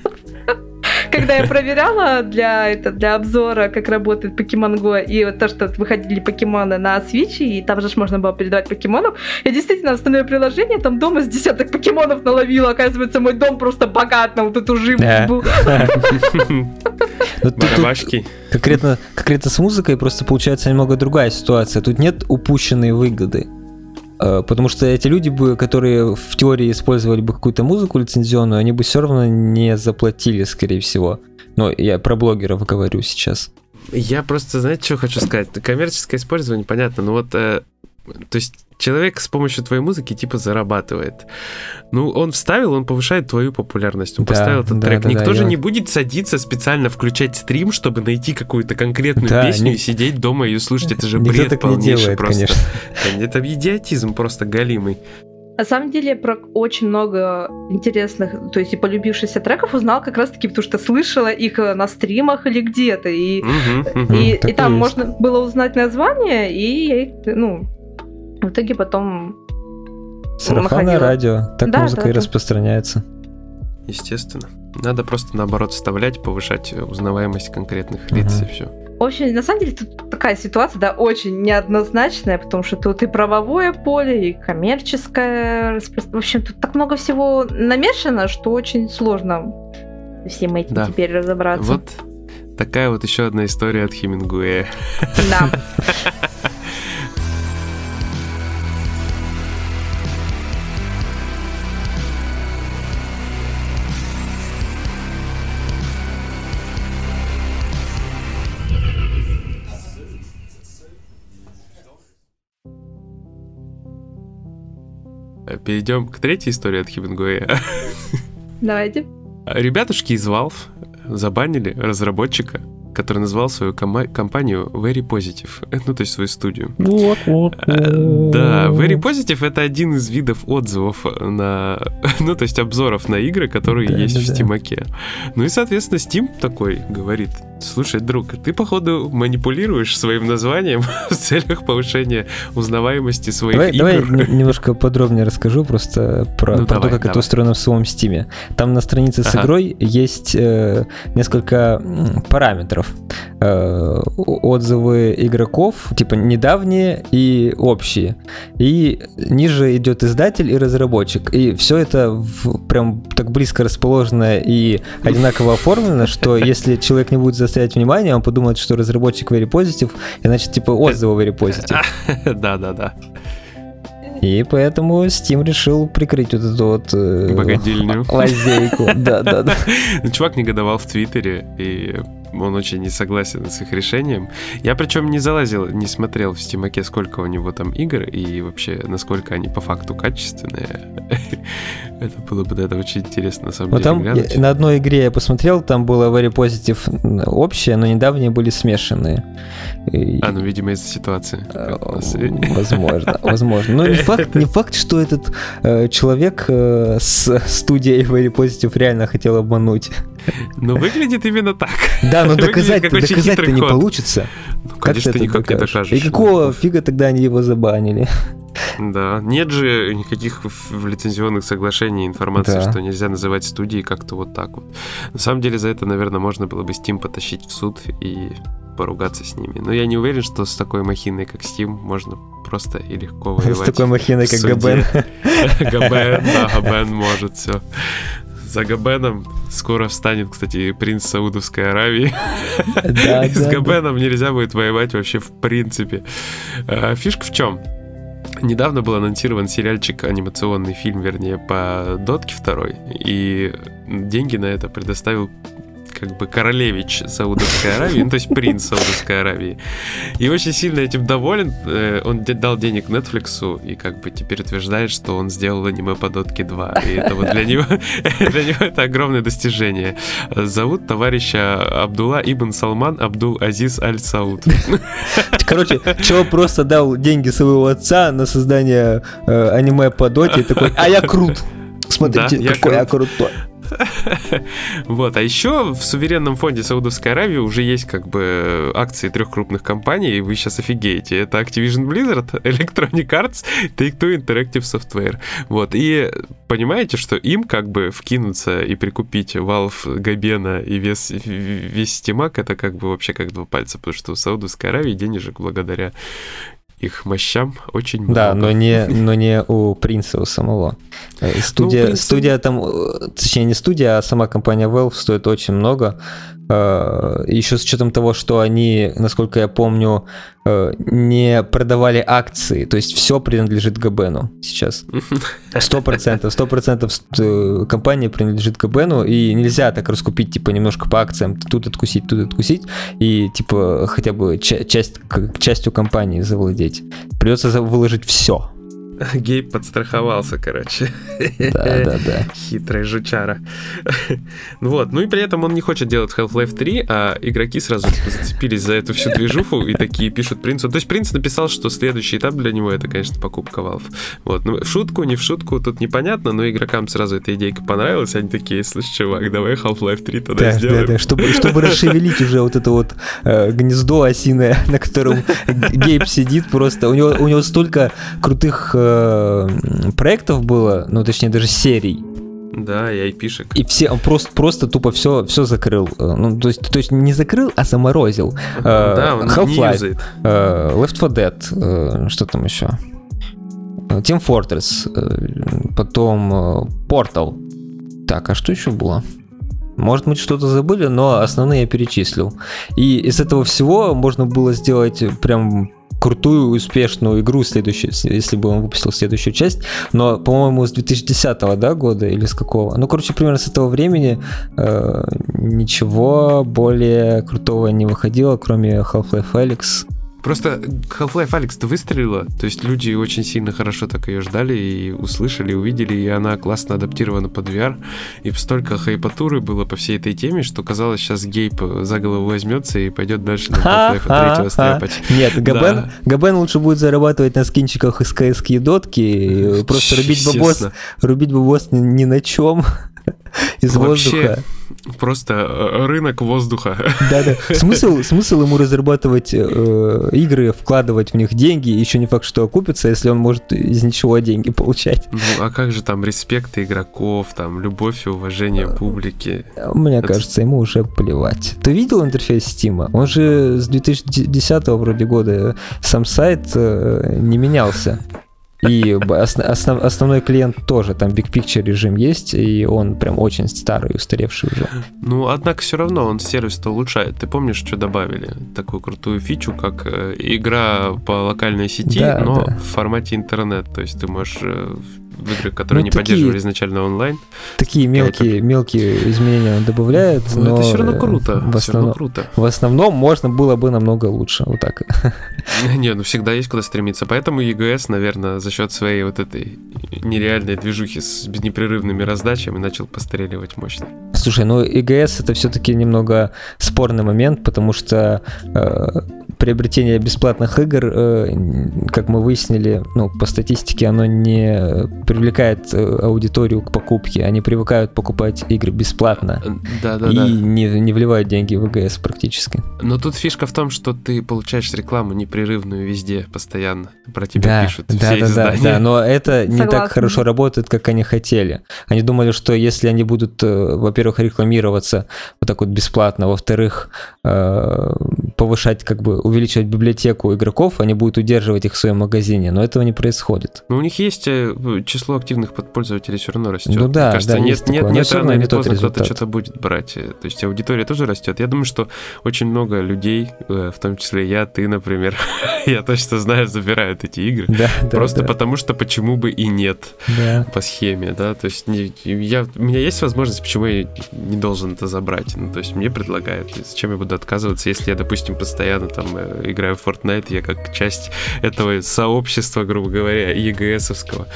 Когда я проверяла для, это, для обзора, как работает Pokemon Go, и вот то, что выходили покемоны на Switch, и там же можно было передавать покемонов, я действительно установила приложение, там дома с десяток покемонов наловила. Оказывается, мой дом просто богат на вот эту Да. живу. Ну, тут Барабашки. конкретно, конкретно с музыкой просто получается немного другая ситуация. Тут нет упущенной выгоды. Э, Потому что эти люди, бы, которые в теории использовали бы какую-то музыку лицензионную, они бы все равно не заплатили, скорее всего. Но я про блогеров говорю сейчас. Я просто, знаете, что хочу сказать? Коммерческое использование, понятно, но вот э, То есть человек с помощью твоей музыки типа зарабатывает. Ну, он вставил, он повышает твою популярность. Он Да, поставил этот да, трек. да, Никто да, же я- не будет садиться специально включать стрим, чтобы найти какую-то конкретную Да, песню ни- и сидеть дома и слушать. Это же Никто бред так не полнейший делает, просто. конечно. Это идиотизм просто галимый. На самом деле, про очень много интересных, то есть и полюбившихся треков узнал как раз-таки, потому что слышала их э, на стримах или где-то. И, Мгм, мгм. и, так и и там есть. можно было узнать название, и я их, ну, в итоге потом Сарафанное радио. Так Да, музыка да, и да. распространяется. Естественно. Надо просто наоборот вставлять, повышать узнаваемость конкретных лиц Мгм. и все. В общем, на самом деле тут такая ситуация, да, очень неоднозначная, потому что тут и правовое поле, и коммерческое. В общем, тут так много всего намешано, что очень сложно всем этим Да. теперь разобраться. Вот такая вот еще одна история от Хемингуэя. Да. Перейдем к третьей истории от Хемингуэя. Давайте. Ребятушки из Valve забанили разработчика, который назвал свою кома- компанию Very Positive, ну то есть свою студию. Вот, вот. Э, Да, Very Positive это один из видов отзывов на, ну то есть обзоров на игры, которые Да, есть да, в да. Стимаке. Ну и соответственно Steam такой говорит, слушай, друг, ты походу манипулируешь своим названием в целях повышения узнаваемости своих Давай, давай игр. н- немножко подробнее расскажу просто про, Ну, про давай, то, как это давай. устроено в самом Стиме. Там на странице с Ага. игрой есть э, несколько параметров. Э, отзывы игроков, типа недавние и общие. И ниже идет издатель и разработчик. И все это в- прям так близко расположено и одинаково оформлено, что если человек не будет заострять внимание, он подумает, что разработчик very positive, и значит, типа, отзывы very positive. Да-да-да. И поэтому Steam решил прикрыть вот эту вот э, Богадельню. лазейку. Да, да, да. Ну, Чувак негодовал в Твиттере, и он очень не согласен с их решением. Я причем не залазил, не смотрел в Стимаке, сколько у него там игр, и вообще, насколько они по факту качественные. Это было бы, да, очень интересно, на самом Вот деле, там глянуть. я- на одной игре я посмотрел, там было very positive общее, но недавние были смешанные. И- А, ну, видимо, из-за ситуации. э. Возможно, возможно. Но не факт, не факт, что этот э, человек э, с студией Very Positive реально хотел обмануть. Но выглядит именно так. Да, но доказать-то доказать-то хитрый не получится. Ну, конечно, ты никак не докажешь? И какого фига тогда они его забанили? Да, нет же никаких в, лицензионных соглашений информации, Да. что нельзя называть студии как-то вот так вот. На самом деле за это, наверное, можно было бы Steam потащить в суд и поругаться с ними. Но я не уверен, что с такой махиной, как Steam, можно просто и легко С воевать. такой махиной, как. Габен. Габен, да, Габен может все. За Габеном скоро встанет, кстати, принц Саудовской Аравии. Да, с да, да. Габеном нельзя будет воевать вообще в принципе. А, Фишка в чем? Недавно был анонсирован сериальчик, анимационный фильм, вернее, по Дотке второй, и деньги на это предоставил как бы королевич Саудовской Аравии, ну, то есть принц Саудовской Аравии. И очень сильно этим доволен. Э, Он дал денег Netflix и как бы теперь утверждает, что он сделал аниме по Дотке 2. И это вот для него, для него это огромное достижение. Зовут товарища Абдулла Ибн Салман Абдул Азиз Аль Сауд. Короче, чего просто дал деньги своего отца на создание э, аниме по доте такой, а я крут. Смотрите, Да, я какой я крут. крутой. Вот, а еще в суверенном фонде Саудовской Аравии уже есть как бы акции трех крупных компаний, и вы сейчас офигеете. Это Activision Blizzard, Electronic Arts, Take-Two Interactive Software. Вот, и понимаете, что им как бы вкинуться и прикупить Valve, Габена и весь, весь Стимак, это как бы вообще как два пальца, потому что у Саудовской Аравии денежек благодаря их мощам очень много. Да, но не, но не у принца у самого. Э, Студия, принца- студия там, э, точнее не студия, а сама компания Valve стоит очень много. Э, Еще с учетом того, что они, насколько я помню, не продавали акции, то есть все принадлежит Габену сейчас. Сто процентов, сто процентов компания принадлежит Габену, и нельзя так раскупить, типа, немножко по акциям, тут откусить, тут откусить, и, типа, хотя бы ча- часть, частью компании завладеть. Выложить. Придется выложить все. Гейб подстраховался, короче. Да, да, да. Хитрый жучара. ну вот, ну и при этом он не хочет делать Half-Life 3, а игроки сразу зацепились за эту всю движуху и такие пишут Принцу. То есть Принц написал, что следующий этап для него это, конечно, покупка Valve. Вот, ну в шутку, не в шутку, тут непонятно, но игрокам сразу эта идейка понравилась, они такие, слышь, чувак, давай Half-Life 3 тогда да, сделаем. Да, да, чтобы, чтобы расшевелить уже вот это вот э, гнездо осиное, на котором Гейб сидит просто. У него, у него столько крутых э, Э, проектов было, ну точнее даже серий. Да, и айпишек. И все, он просто, просто тупо все, все закрыл. Э, ну, то есть, то есть не закрыл, а заморозил. Uh, да, он Half-Life, uh, Left 4 Dead, что там еще? Team Fortress, потом Portal. Так, а что еще было? Может, мы что-то забыли, но основные я перечислил. И из этого всего можно было сделать прям крутую, успешную игру следующую, если бы он выпустил следующую часть. Но, по-моему, с 2010 да, года или с какого? Ну, короче, примерно с этого времени э, ничего более крутого не выходило, кроме Half-Life Alyx Просто Half-Life Alyx-то выстрелила, то есть люди очень сильно хорошо так ее ждали и услышали, увидели, и она классно адаптирована под VR, и столько хайпатуры было по всей этой теме, что казалось, сейчас Гейп за голову возьмется и пойдет дальше на Half-Life 3 стряпать. Нет, Габен, Габен лучше будет зарабатывать на скинчиках из КСК и дотки, просто рубить бабос, рубить бабос ни на чем из воздуха. Просто э, рынок воздуха. Да-да. Смысл, смысл ему разрабатывать э, игры, вкладывать в них деньги, еще не факт, что окупится, если он может из ничего деньги получать. Ну, а как же там респект игроков, там любовь и уважение э, публики? Мне Это... кажется, ему уже плевать. Ты видел интерфейс Steam? Он же с 2010 вроде года сам сайт э, не менялся. И основ, основной клиент тоже, там Big Picture режим есть, и он прям очень старый, устаревший уже. Ну, однако все равно он сервис-то улучшает. Ты помнишь, что добавили? Такую крутую фичу, как э, игра по локальной сети, да, но да. в формате интернет. То есть ты можешь э, в игры, которые ну, не такие, поддерживали изначально онлайн. Такие мелкие, это... мелкие изменения он добавляет, ну, но это все равно круто. В, основном, равно круто. в основном можно было бы намного лучше, вот так. Не, ну всегда есть куда стремиться, поэтому EGS, наверное, за счет своей вот этой нереальной движухи с непрерывными раздачами начал постреливать мощно. Слушай, ну EGS это все-таки немного спорный момент, потому что э, приобретение бесплатных игр, э, как мы выяснили, ну, по статистике, оно не привлекает э, аудиторию к покупке. Они привыкают покупать игры бесплатно. Да, да, и да. Не, не вливают деньги в ВГС практически. Но тут фишка в том, что ты получаешь рекламу непрерывную везде, постоянно. Про тебя да, пишут да, все да, издания. Да, да, но это не Согласна. так хорошо работает, как они хотели. Они думали, что если они будут, э, во-первых, рекламироваться вот так вот бесплатно, во-вторых, э, повышать, как бы увеличивать библиотеку игроков, они будут удерживать их в своем магазине, но этого не происходит. Но у них есть число число активных пользователей все равно растет. Ну да, Мне кажется, да, нет, нет, нет, нет, рано или поздно кто-то что-то будет брать. То есть аудитория тоже растет. Я думаю, что очень много людей, э, в том числе я, ты, например, я точно знаю, забирают эти игры. Да, просто да. потому что почему бы и нет да. по схеме, да. То есть не, я, у меня есть возможность, почему я не должен это забрать. Ну, то есть мне предлагают, зачем я буду отказываться, если я, допустим, постоянно там э, играю в Fortnite, я как часть этого сообщества, грубо говоря, ЕГСовского.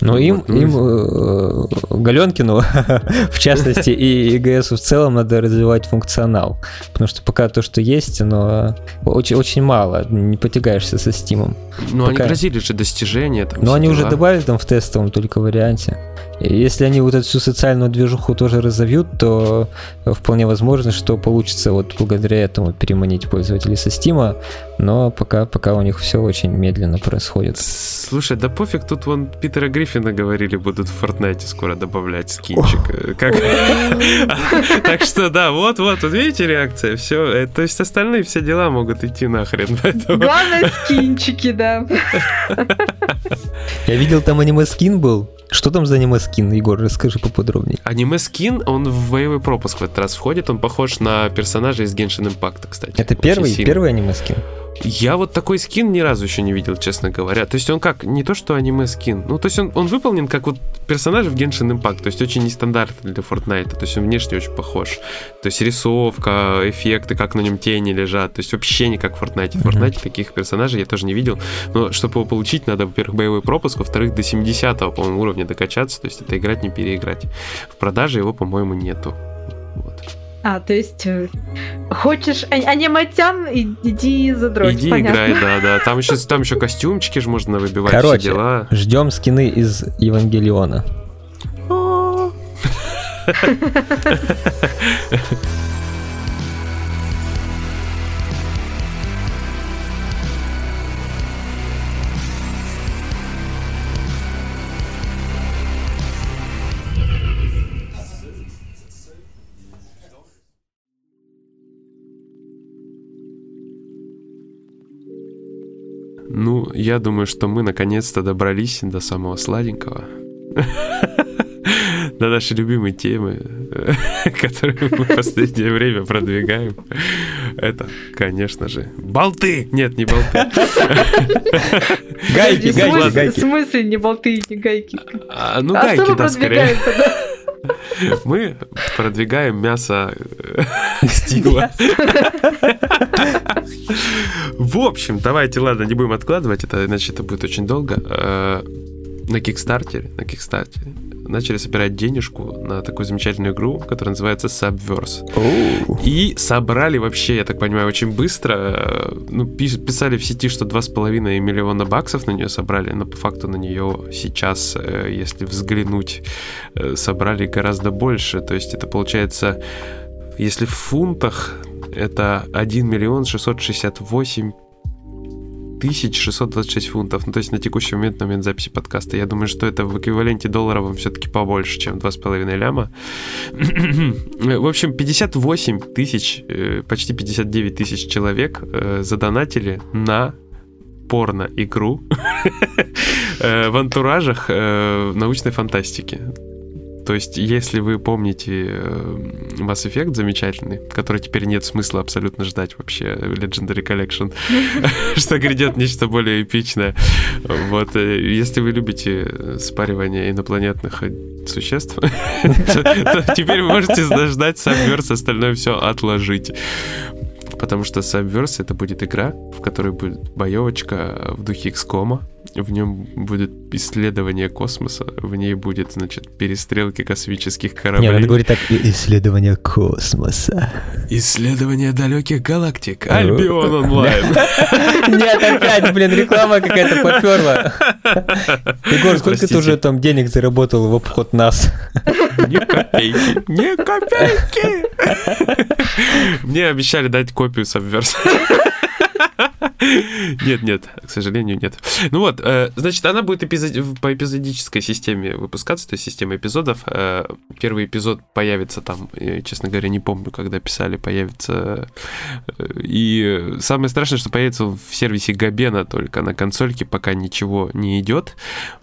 Но им, ну, им э, Галенкину, в частности, и ЕГС в целом надо развивать функционал. Потому что пока то, что есть, но очень, очень мало. Не потягаешься со стимом. Ну, они грозили же достижения. Но они уже добавили там в тестовом только варианте. И если они вот эту всю социальную движуху тоже разовьют, то вполне возможно, что получится вот благодаря этому переманить пользователей со Стима, но пока, пока у них все очень медленно происходит. Слушай, да пофиг, тут вон Питера Гриффина говорили, будут в Fortnite скоро добавлять скинчик. Как... Так что да, вот-вот, вот видите реакция, все. Э, то есть остальные все дела могут идти нахрен. Главное скинчики, да. Я видел, там аниме-скин был. Что там за аниме-скин, Егор? Расскажи поподробнее. Аниме-скин, он в боевой пропуск в этот раз входит. Он похож на персонажа из Genshin Impact, кстати. Это первый, первый аниме-скин? Я вот такой скин ни разу еще не видел, честно говоря. То есть он как, не то что аниме-скин, ну то есть он, он выполнен как вот персонаж в Genshin Impact, то есть очень нестандартный для Fortnite, то есть он внешне очень похож. То есть рисовка, эффекты, как на нем тени лежат, то есть вообще не как в Fortnite. В Fortnite таких персонажей я тоже не видел, но чтобы его получить, надо, во-первых, боевой пропуск, во-вторых, до 70-го, по-моему, уровня докачаться, то есть это играть не переиграть. В продаже его, по-моему, нету. Вот. А, то есть э, хочешь а- аниматян, и- иди задроть, Иди понятно. играй, да, да. Там еще, там еще костюмчики же можно выбивать, все Короче, дела. ждем скины из Евангелиона. Ну, я думаю, что мы наконец-то добрались до самого сладенького. До нашей любимой темы, которую мы в последнее время продвигаем. Это, конечно же, болты! Нет, не болты. Гайки, В гайки, смысле- В гайки. смысле не болты, не гайки? А, ну, а гайки, мы да, скорее. Мы продвигаем мясо э, стила. В общем, давайте, ладно, не будем откладывать это, иначе это будет очень долго. Э, На Кикстартере, на Кикстартере начали собирать денежку на такую замечательную игру, которая называется Subverse. Оу. И собрали вообще, я так понимаю, очень быстро. Ну, пис- писали в сети, что 2,5 миллиона баксов на нее собрали, но по факту на нее сейчас, э, если взглянуть, э, собрали гораздо больше. То есть это получается, если в фунтах, это 1 миллион 668 тысяч 626 фунтов. Ну, то есть на текущий момент, на момент записи подкаста. Я думаю, что это в эквиваленте долларовом все-таки побольше, чем 2,5 ляма. В общем, 58 тысяч, э, почти 59 тысяч человек э, задонатили на порно-игру э, в антуражах научной фантастики. То есть, если вы помните э, Mass Effect замечательный, который теперь нет смысла абсолютно ждать вообще Legendary Collection, что грядет нечто более эпичное. Вот, э, если вы любите э, спаривание инопланетных э, существ, то теперь вы можете ждать Subverse, остальное все отложить. Потому что Subverse это будет игра, в которой будет боевочка в духе XCOM. В нем будет исследование космоса, в ней будет, значит, перестрелки космических кораблей. надо говорить так, «И- исследование космоса. Исследование далеких галактик. Альбион онлайн. Нет, опять, блин, реклама какая-то поперла. Егор, сколько ты уже там денег заработал в обход нас? Ни копейки. Ни копейки. Мне обещали дать копию Subverse. Нет, нет, к сожалению, нет. Ну вот, э, значит, она будет по эпизодической системе выпускаться, то есть система эпизодов. Э, Первый эпизод появится там, честно говоря, не помню, когда писали, появится. Э, И самое страшное, что появится в сервисе Габена только на консольке, пока ничего не идет.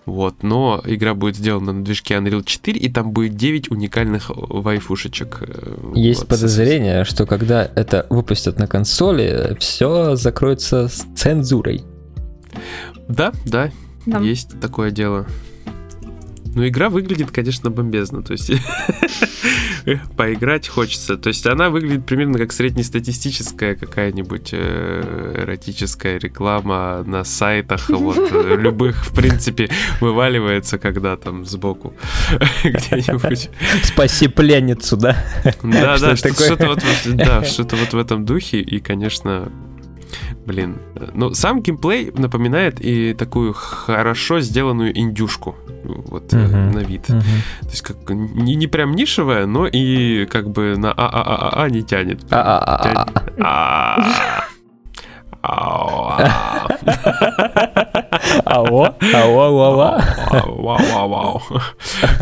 Вот, но игра будет сделана на движке Unreal 4, и там будет 9 уникальных вайфушечек. э, Есть вот, подозрение, что когда это выпустят на консоли, все закроется с цензурой. Да, да, Нам- есть такое дело. Но игра выглядит, конечно, бомбезно. То есть поиграть хочется. То есть она выглядит примерно как среднестатистическая какая-нибудь э, эротическая реклама на сайтах вот, э, любых, в принципе, вываливается, когда там сбоку где-нибудь. Спаси пленницу, да? Да, да, что-то вот в этом духе, и, конечно, блин. Ну, сам геймплей напоминает и такую хорошо сделанную индюшку, вот, э, Мгм. на вид. То есть, как не, не прям нишевая, но и как бы на а-а-а-а не тянет. А-а-а-а. А. Ао, ао, ао, ао. Вау, вау, вау.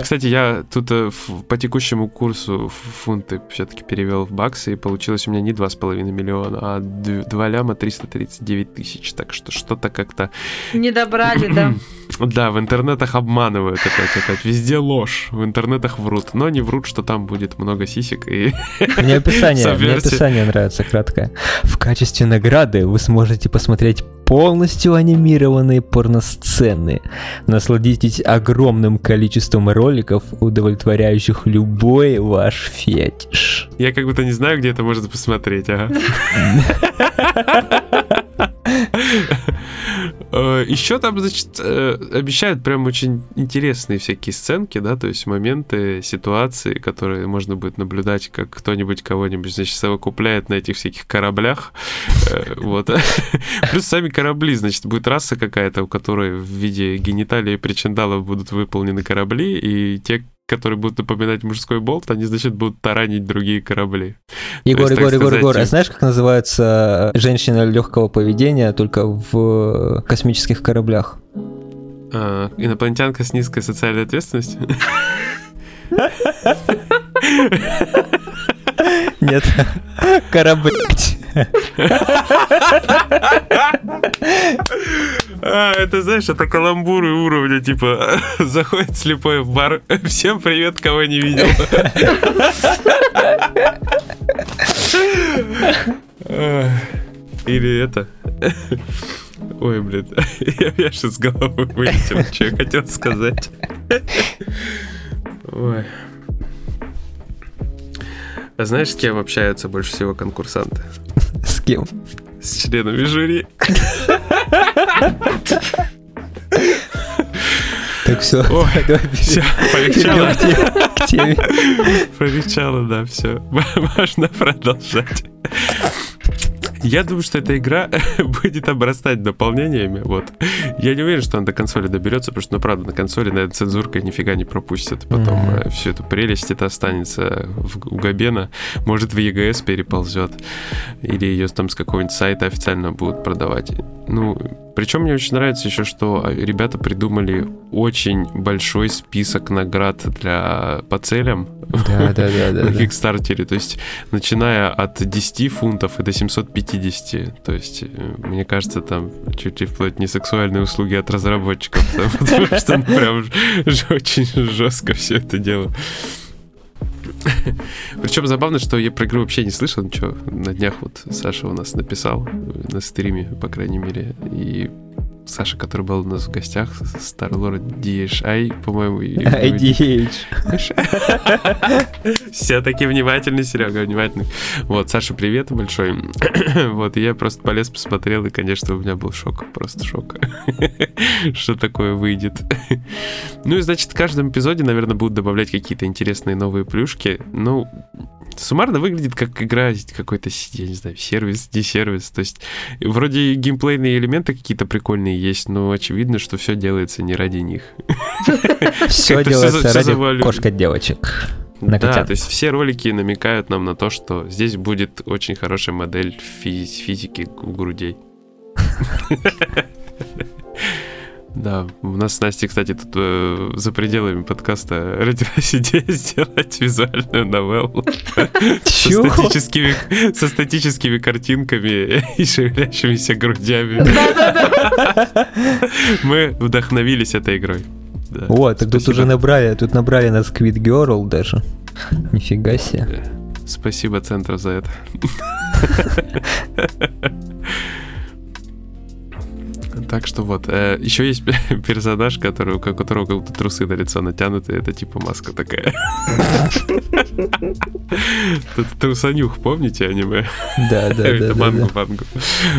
Кстати, я тут э, по текущему курсу фунты все-таки перевел в баксы, и получилось у меня не 2,5 миллиона, а д- 2 ляма 339 тысяч. Так что что-то как-то Не добрали, да. Да, в интернетах обманывают опять, опять. Везде ложь. В интернетах врут. Но не врут, что там будет много сисек и... Мне описание, мне описание нравится краткое. В качестве награды вы сможете посмотреть полностью анимированные порносцены. Насладитесь огромным количеством роликов, удовлетворяющих любой ваш фетиш. Я как будто не знаю, где это можно посмотреть, ага. Э, Еще там, значит, э, обещают прям очень интересные всякие сценки, да, то есть моменты, ситуации, которые можно будет наблюдать, как кто-нибудь кого-нибудь, значит, совокупляет на этих всяких кораблях. Э, вот. Плюс сами корабли, значит, будет раса какая-то, у которой в виде гениталии и причиндалов будут выполнены корабли, и те, которые будут напоминать мужской болт, они, значит, будут таранить другие корабли. Егор, есть, Егор, Егор, Егор, а знаешь, как называется женщина легкого поведения только в космических кораблях? А, инопланетянка с низкой социальной ответственностью? Нет, корабль. А, это, знаешь, это каламбуры уровня, типа, заходит слепой в бар, всем привет, кого не видел. Или это... Ой, блин, я, я сейчас с головы вылетел, что я хотел сказать. Ой. А знаешь, с кем общаются больше всего конкурсанты? С кем? С членами жюри. Так все, Ой, давай все, полегчало. к теме. Полегчало, да, все. Можно продолжать. Я думаю, что эта игра будет обрастать дополнениями. Вот. Я не уверен, что она до консоли доберется, потому что, ну, правда, на консоли, наверное, цензуркой нифига не пропустят. Потом mm-hmm. Всю эту прелесть это останется в, у Габена. Может, в EGS переползет. Или ее там с какого-нибудь сайта официально будут продавать. Ну, причем мне очень нравится еще, что ребята придумали очень большой список наград для по целям да, да, да, да, на Кикстартере. То есть, начиная от 10 фунтов и до 750. То есть, э, мне кажется, там чуть ли вплоть не сексуальные услуги от разработчиков, потому что ну, прям очень жестко все это дело. Причем забавно, что я про игру вообще не слышал ничего. На днях вот Саша у нас написал на стриме, по крайней мере, и Саша, который был у нас в гостях, Старлорд DHI, по-моему. IDH. Все такие внимательные, Серега, внимательный. Вот, Саша, привет большой. вот, я просто полез, посмотрел, и, конечно, у меня был шок, просто шок. Что такое выйдет. ну и, значит, в каждом эпизоде, наверное, будут добавлять какие-то интересные новые плюшки. Ну, суммарно выглядит как игра какой-то, я не знаю, сервис, не сервис. То есть вроде геймплейные элементы какие-то прикольные есть, но очевидно, что все делается не ради них. Все делается ради кошка-девочек. Да, то есть все ролики намекают нам на то, что здесь будет очень хорошая модель физики грудей. Да, у нас с Настей, кстати, тут э, за пределами подкаста родилась идея сделать визуальную новеллу со статическими, со статическими картинками и шевелящимися грудями. Мы вдохновились этой игрой. Да. О, так тут уже набрали, тут набрали на Squid Girl даже. Нифига себе. Спасибо центру за это. Так что вот. Э, еще есть персонаж, который, у которого как будто трусы на лицо натянуты. Это типа маска такая. Трусанюх, помните аниме? Да, да, Это мангу, мангу.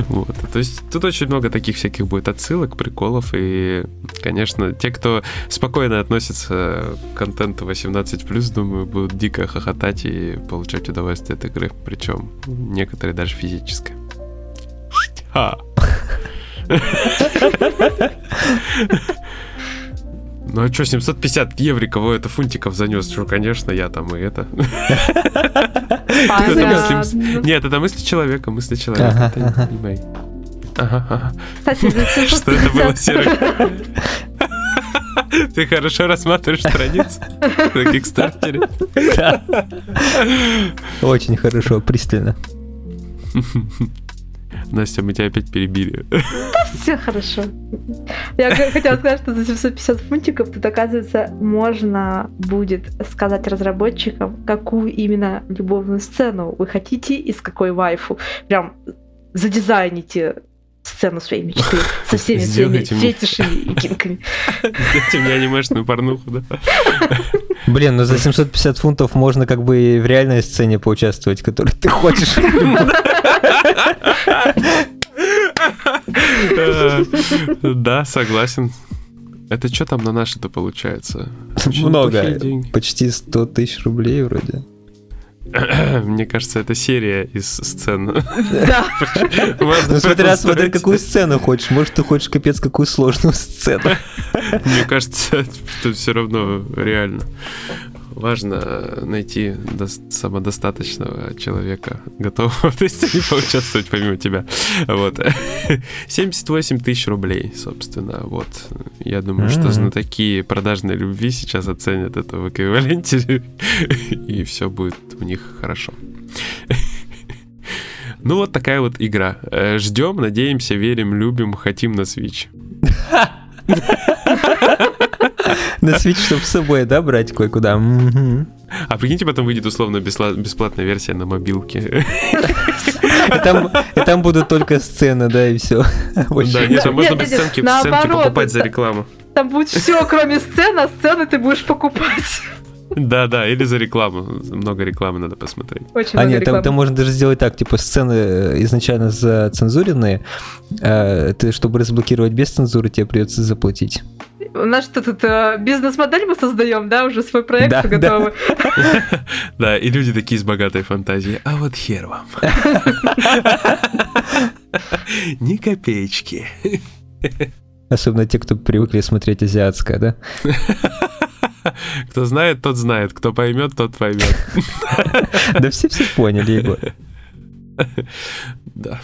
Вот. То есть тут очень много таких всяких будет отсылок, приколов. И, конечно, те, кто спокойно относится к контенту 18+, думаю, будут дико хохотать и получать удовольствие от игры. Причем некоторые даже физическое. Ха! Ну а что, 750 евриков это фунтиков занес, что, конечно, я там и это. Нет, это мысли человека, мысли человека. Что это было, Серый? Ты хорошо рассматриваешь страницу на Кикстартере? Очень хорошо, пристально. Настя, мы тебя опять перебили. Все хорошо. Я хотела сказать, что за 750 фунтиков тут, оказывается, можно будет сказать разработчикам, какую именно любовную сцену вы хотите и с какой вайфу. Прям задизайните сцену своей мечты со всеми своими фетишами и кинками. Сделайте мне анимешную порнуху, да? Блин, ну за 750 фунтов можно как бы и в реальной сцене поучаствовать, которой ты хочешь. Да, согласен. Это что там на наши-то получается? Много. Почти 100 тысяч рублей вроде. Мне кажется, это серия из сцен. Да. Ну смотря, смотря какую сцену хочешь. Может, ты хочешь капец какую сложную сцену. Мне кажется, это все равно реально важно найти самодостаточного человека, готового в не поучаствовать помимо тебя. Вот. 78 тысяч рублей, собственно. Вот. Я думаю, mm-hmm. что знатоки продажной любви сейчас оценят это в эквиваленте, и все будет у них хорошо. Ну вот такая вот игра. Э, Ждем, надеемся, верим, любим, хотим на Switch. На Switch, чтобы с собой, да, брать кое-куда. А прикиньте, потом выйдет условно бесплатная версия на мобилке. И там будут только сцены, да, и все. Да, нет, там можно без сценки покупать за рекламу. Там будет все, кроме сцены, а сцены ты будешь покупать. Да, да, или за рекламу. Много рекламы надо посмотреть. Очень а нет, там, там можно даже сделать так, типа сцены э, изначально зацензуренные, э, ты, чтобы разблокировать без цензуры, тебе придется заплатить. У нас что тут э, бизнес-модель мы создаем, да, уже свой проект да, готовы. Да. да, и люди такие с богатой фантазией. А вот хер вам. Ни копеечки. Особенно те, кто привыкли смотреть азиатское, да? Кто знает, тот знает. Кто поймет, тот поймет. Да все все поняли, Егор. Да.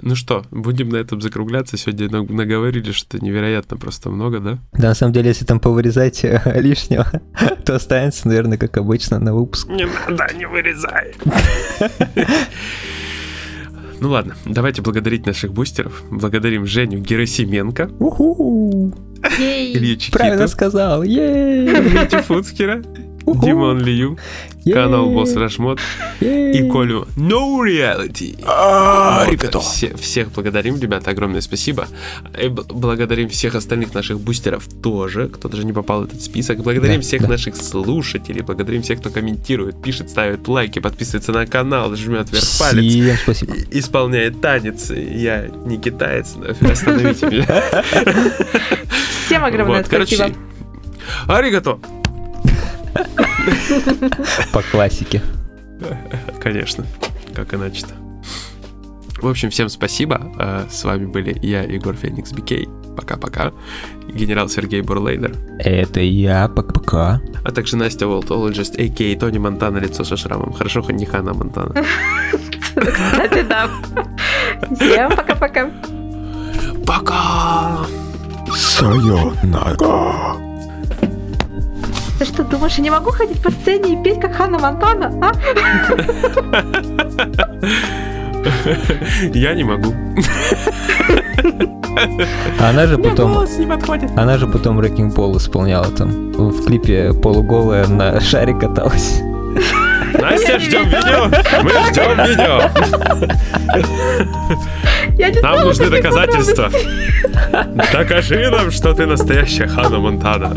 Ну что, будем на этом закругляться. Сегодня наговорили, что невероятно просто много, да? Да, на самом деле, если там повырезать э, лишнего, то останется, наверное, как обычно, на выпуск. Не надо, не вырезай. Ну ладно, давайте благодарить наших бустеров. Благодарим Женю Герасименко. Уху! Илья Правильно сказал. Витю Фуцкера. Димон Лию, канал Босс Рашмот и Колю No Reality. А, всех благодарим, ребята, огромное спасибо. И благодарим всех остальных наших бустеров тоже, кто даже не попал в этот список. Благодарим всех наших слушателей, благодарим всех, кто комментирует, пишет, ставит лайки, подписывается на канал, жмет вверх палец. спасибо. Исполняет танец. Я не китаец, остановите меня. Всем огромное спасибо. Аригато! По классике. Конечно, как иначе-то. В общем, всем спасибо. А, с вами были я, Егор Феникс Бикей. Пока-пока. Генерал Сергей Бурлейнер. Это я. Пока-пока. А также Настя Волтологист, а.к.а. Тони Монтана, лицо со шрамом. Хорошо, хоть не Хана Монтана. Кстати, да. Всем пока-пока. Пока! Сайонара. Ты что, думаешь, я не могу ходить по сцене и петь, как Ханна Монтана, а? Я не могу. Она же потом... Она же потом Wrecking Пол исполняла там. В клипе полуголая на шаре каталась. Настя, ждем видео! Мы ждем видео! Нам нужны доказательства. Докажи нам, что ты настоящая Хана Монтана.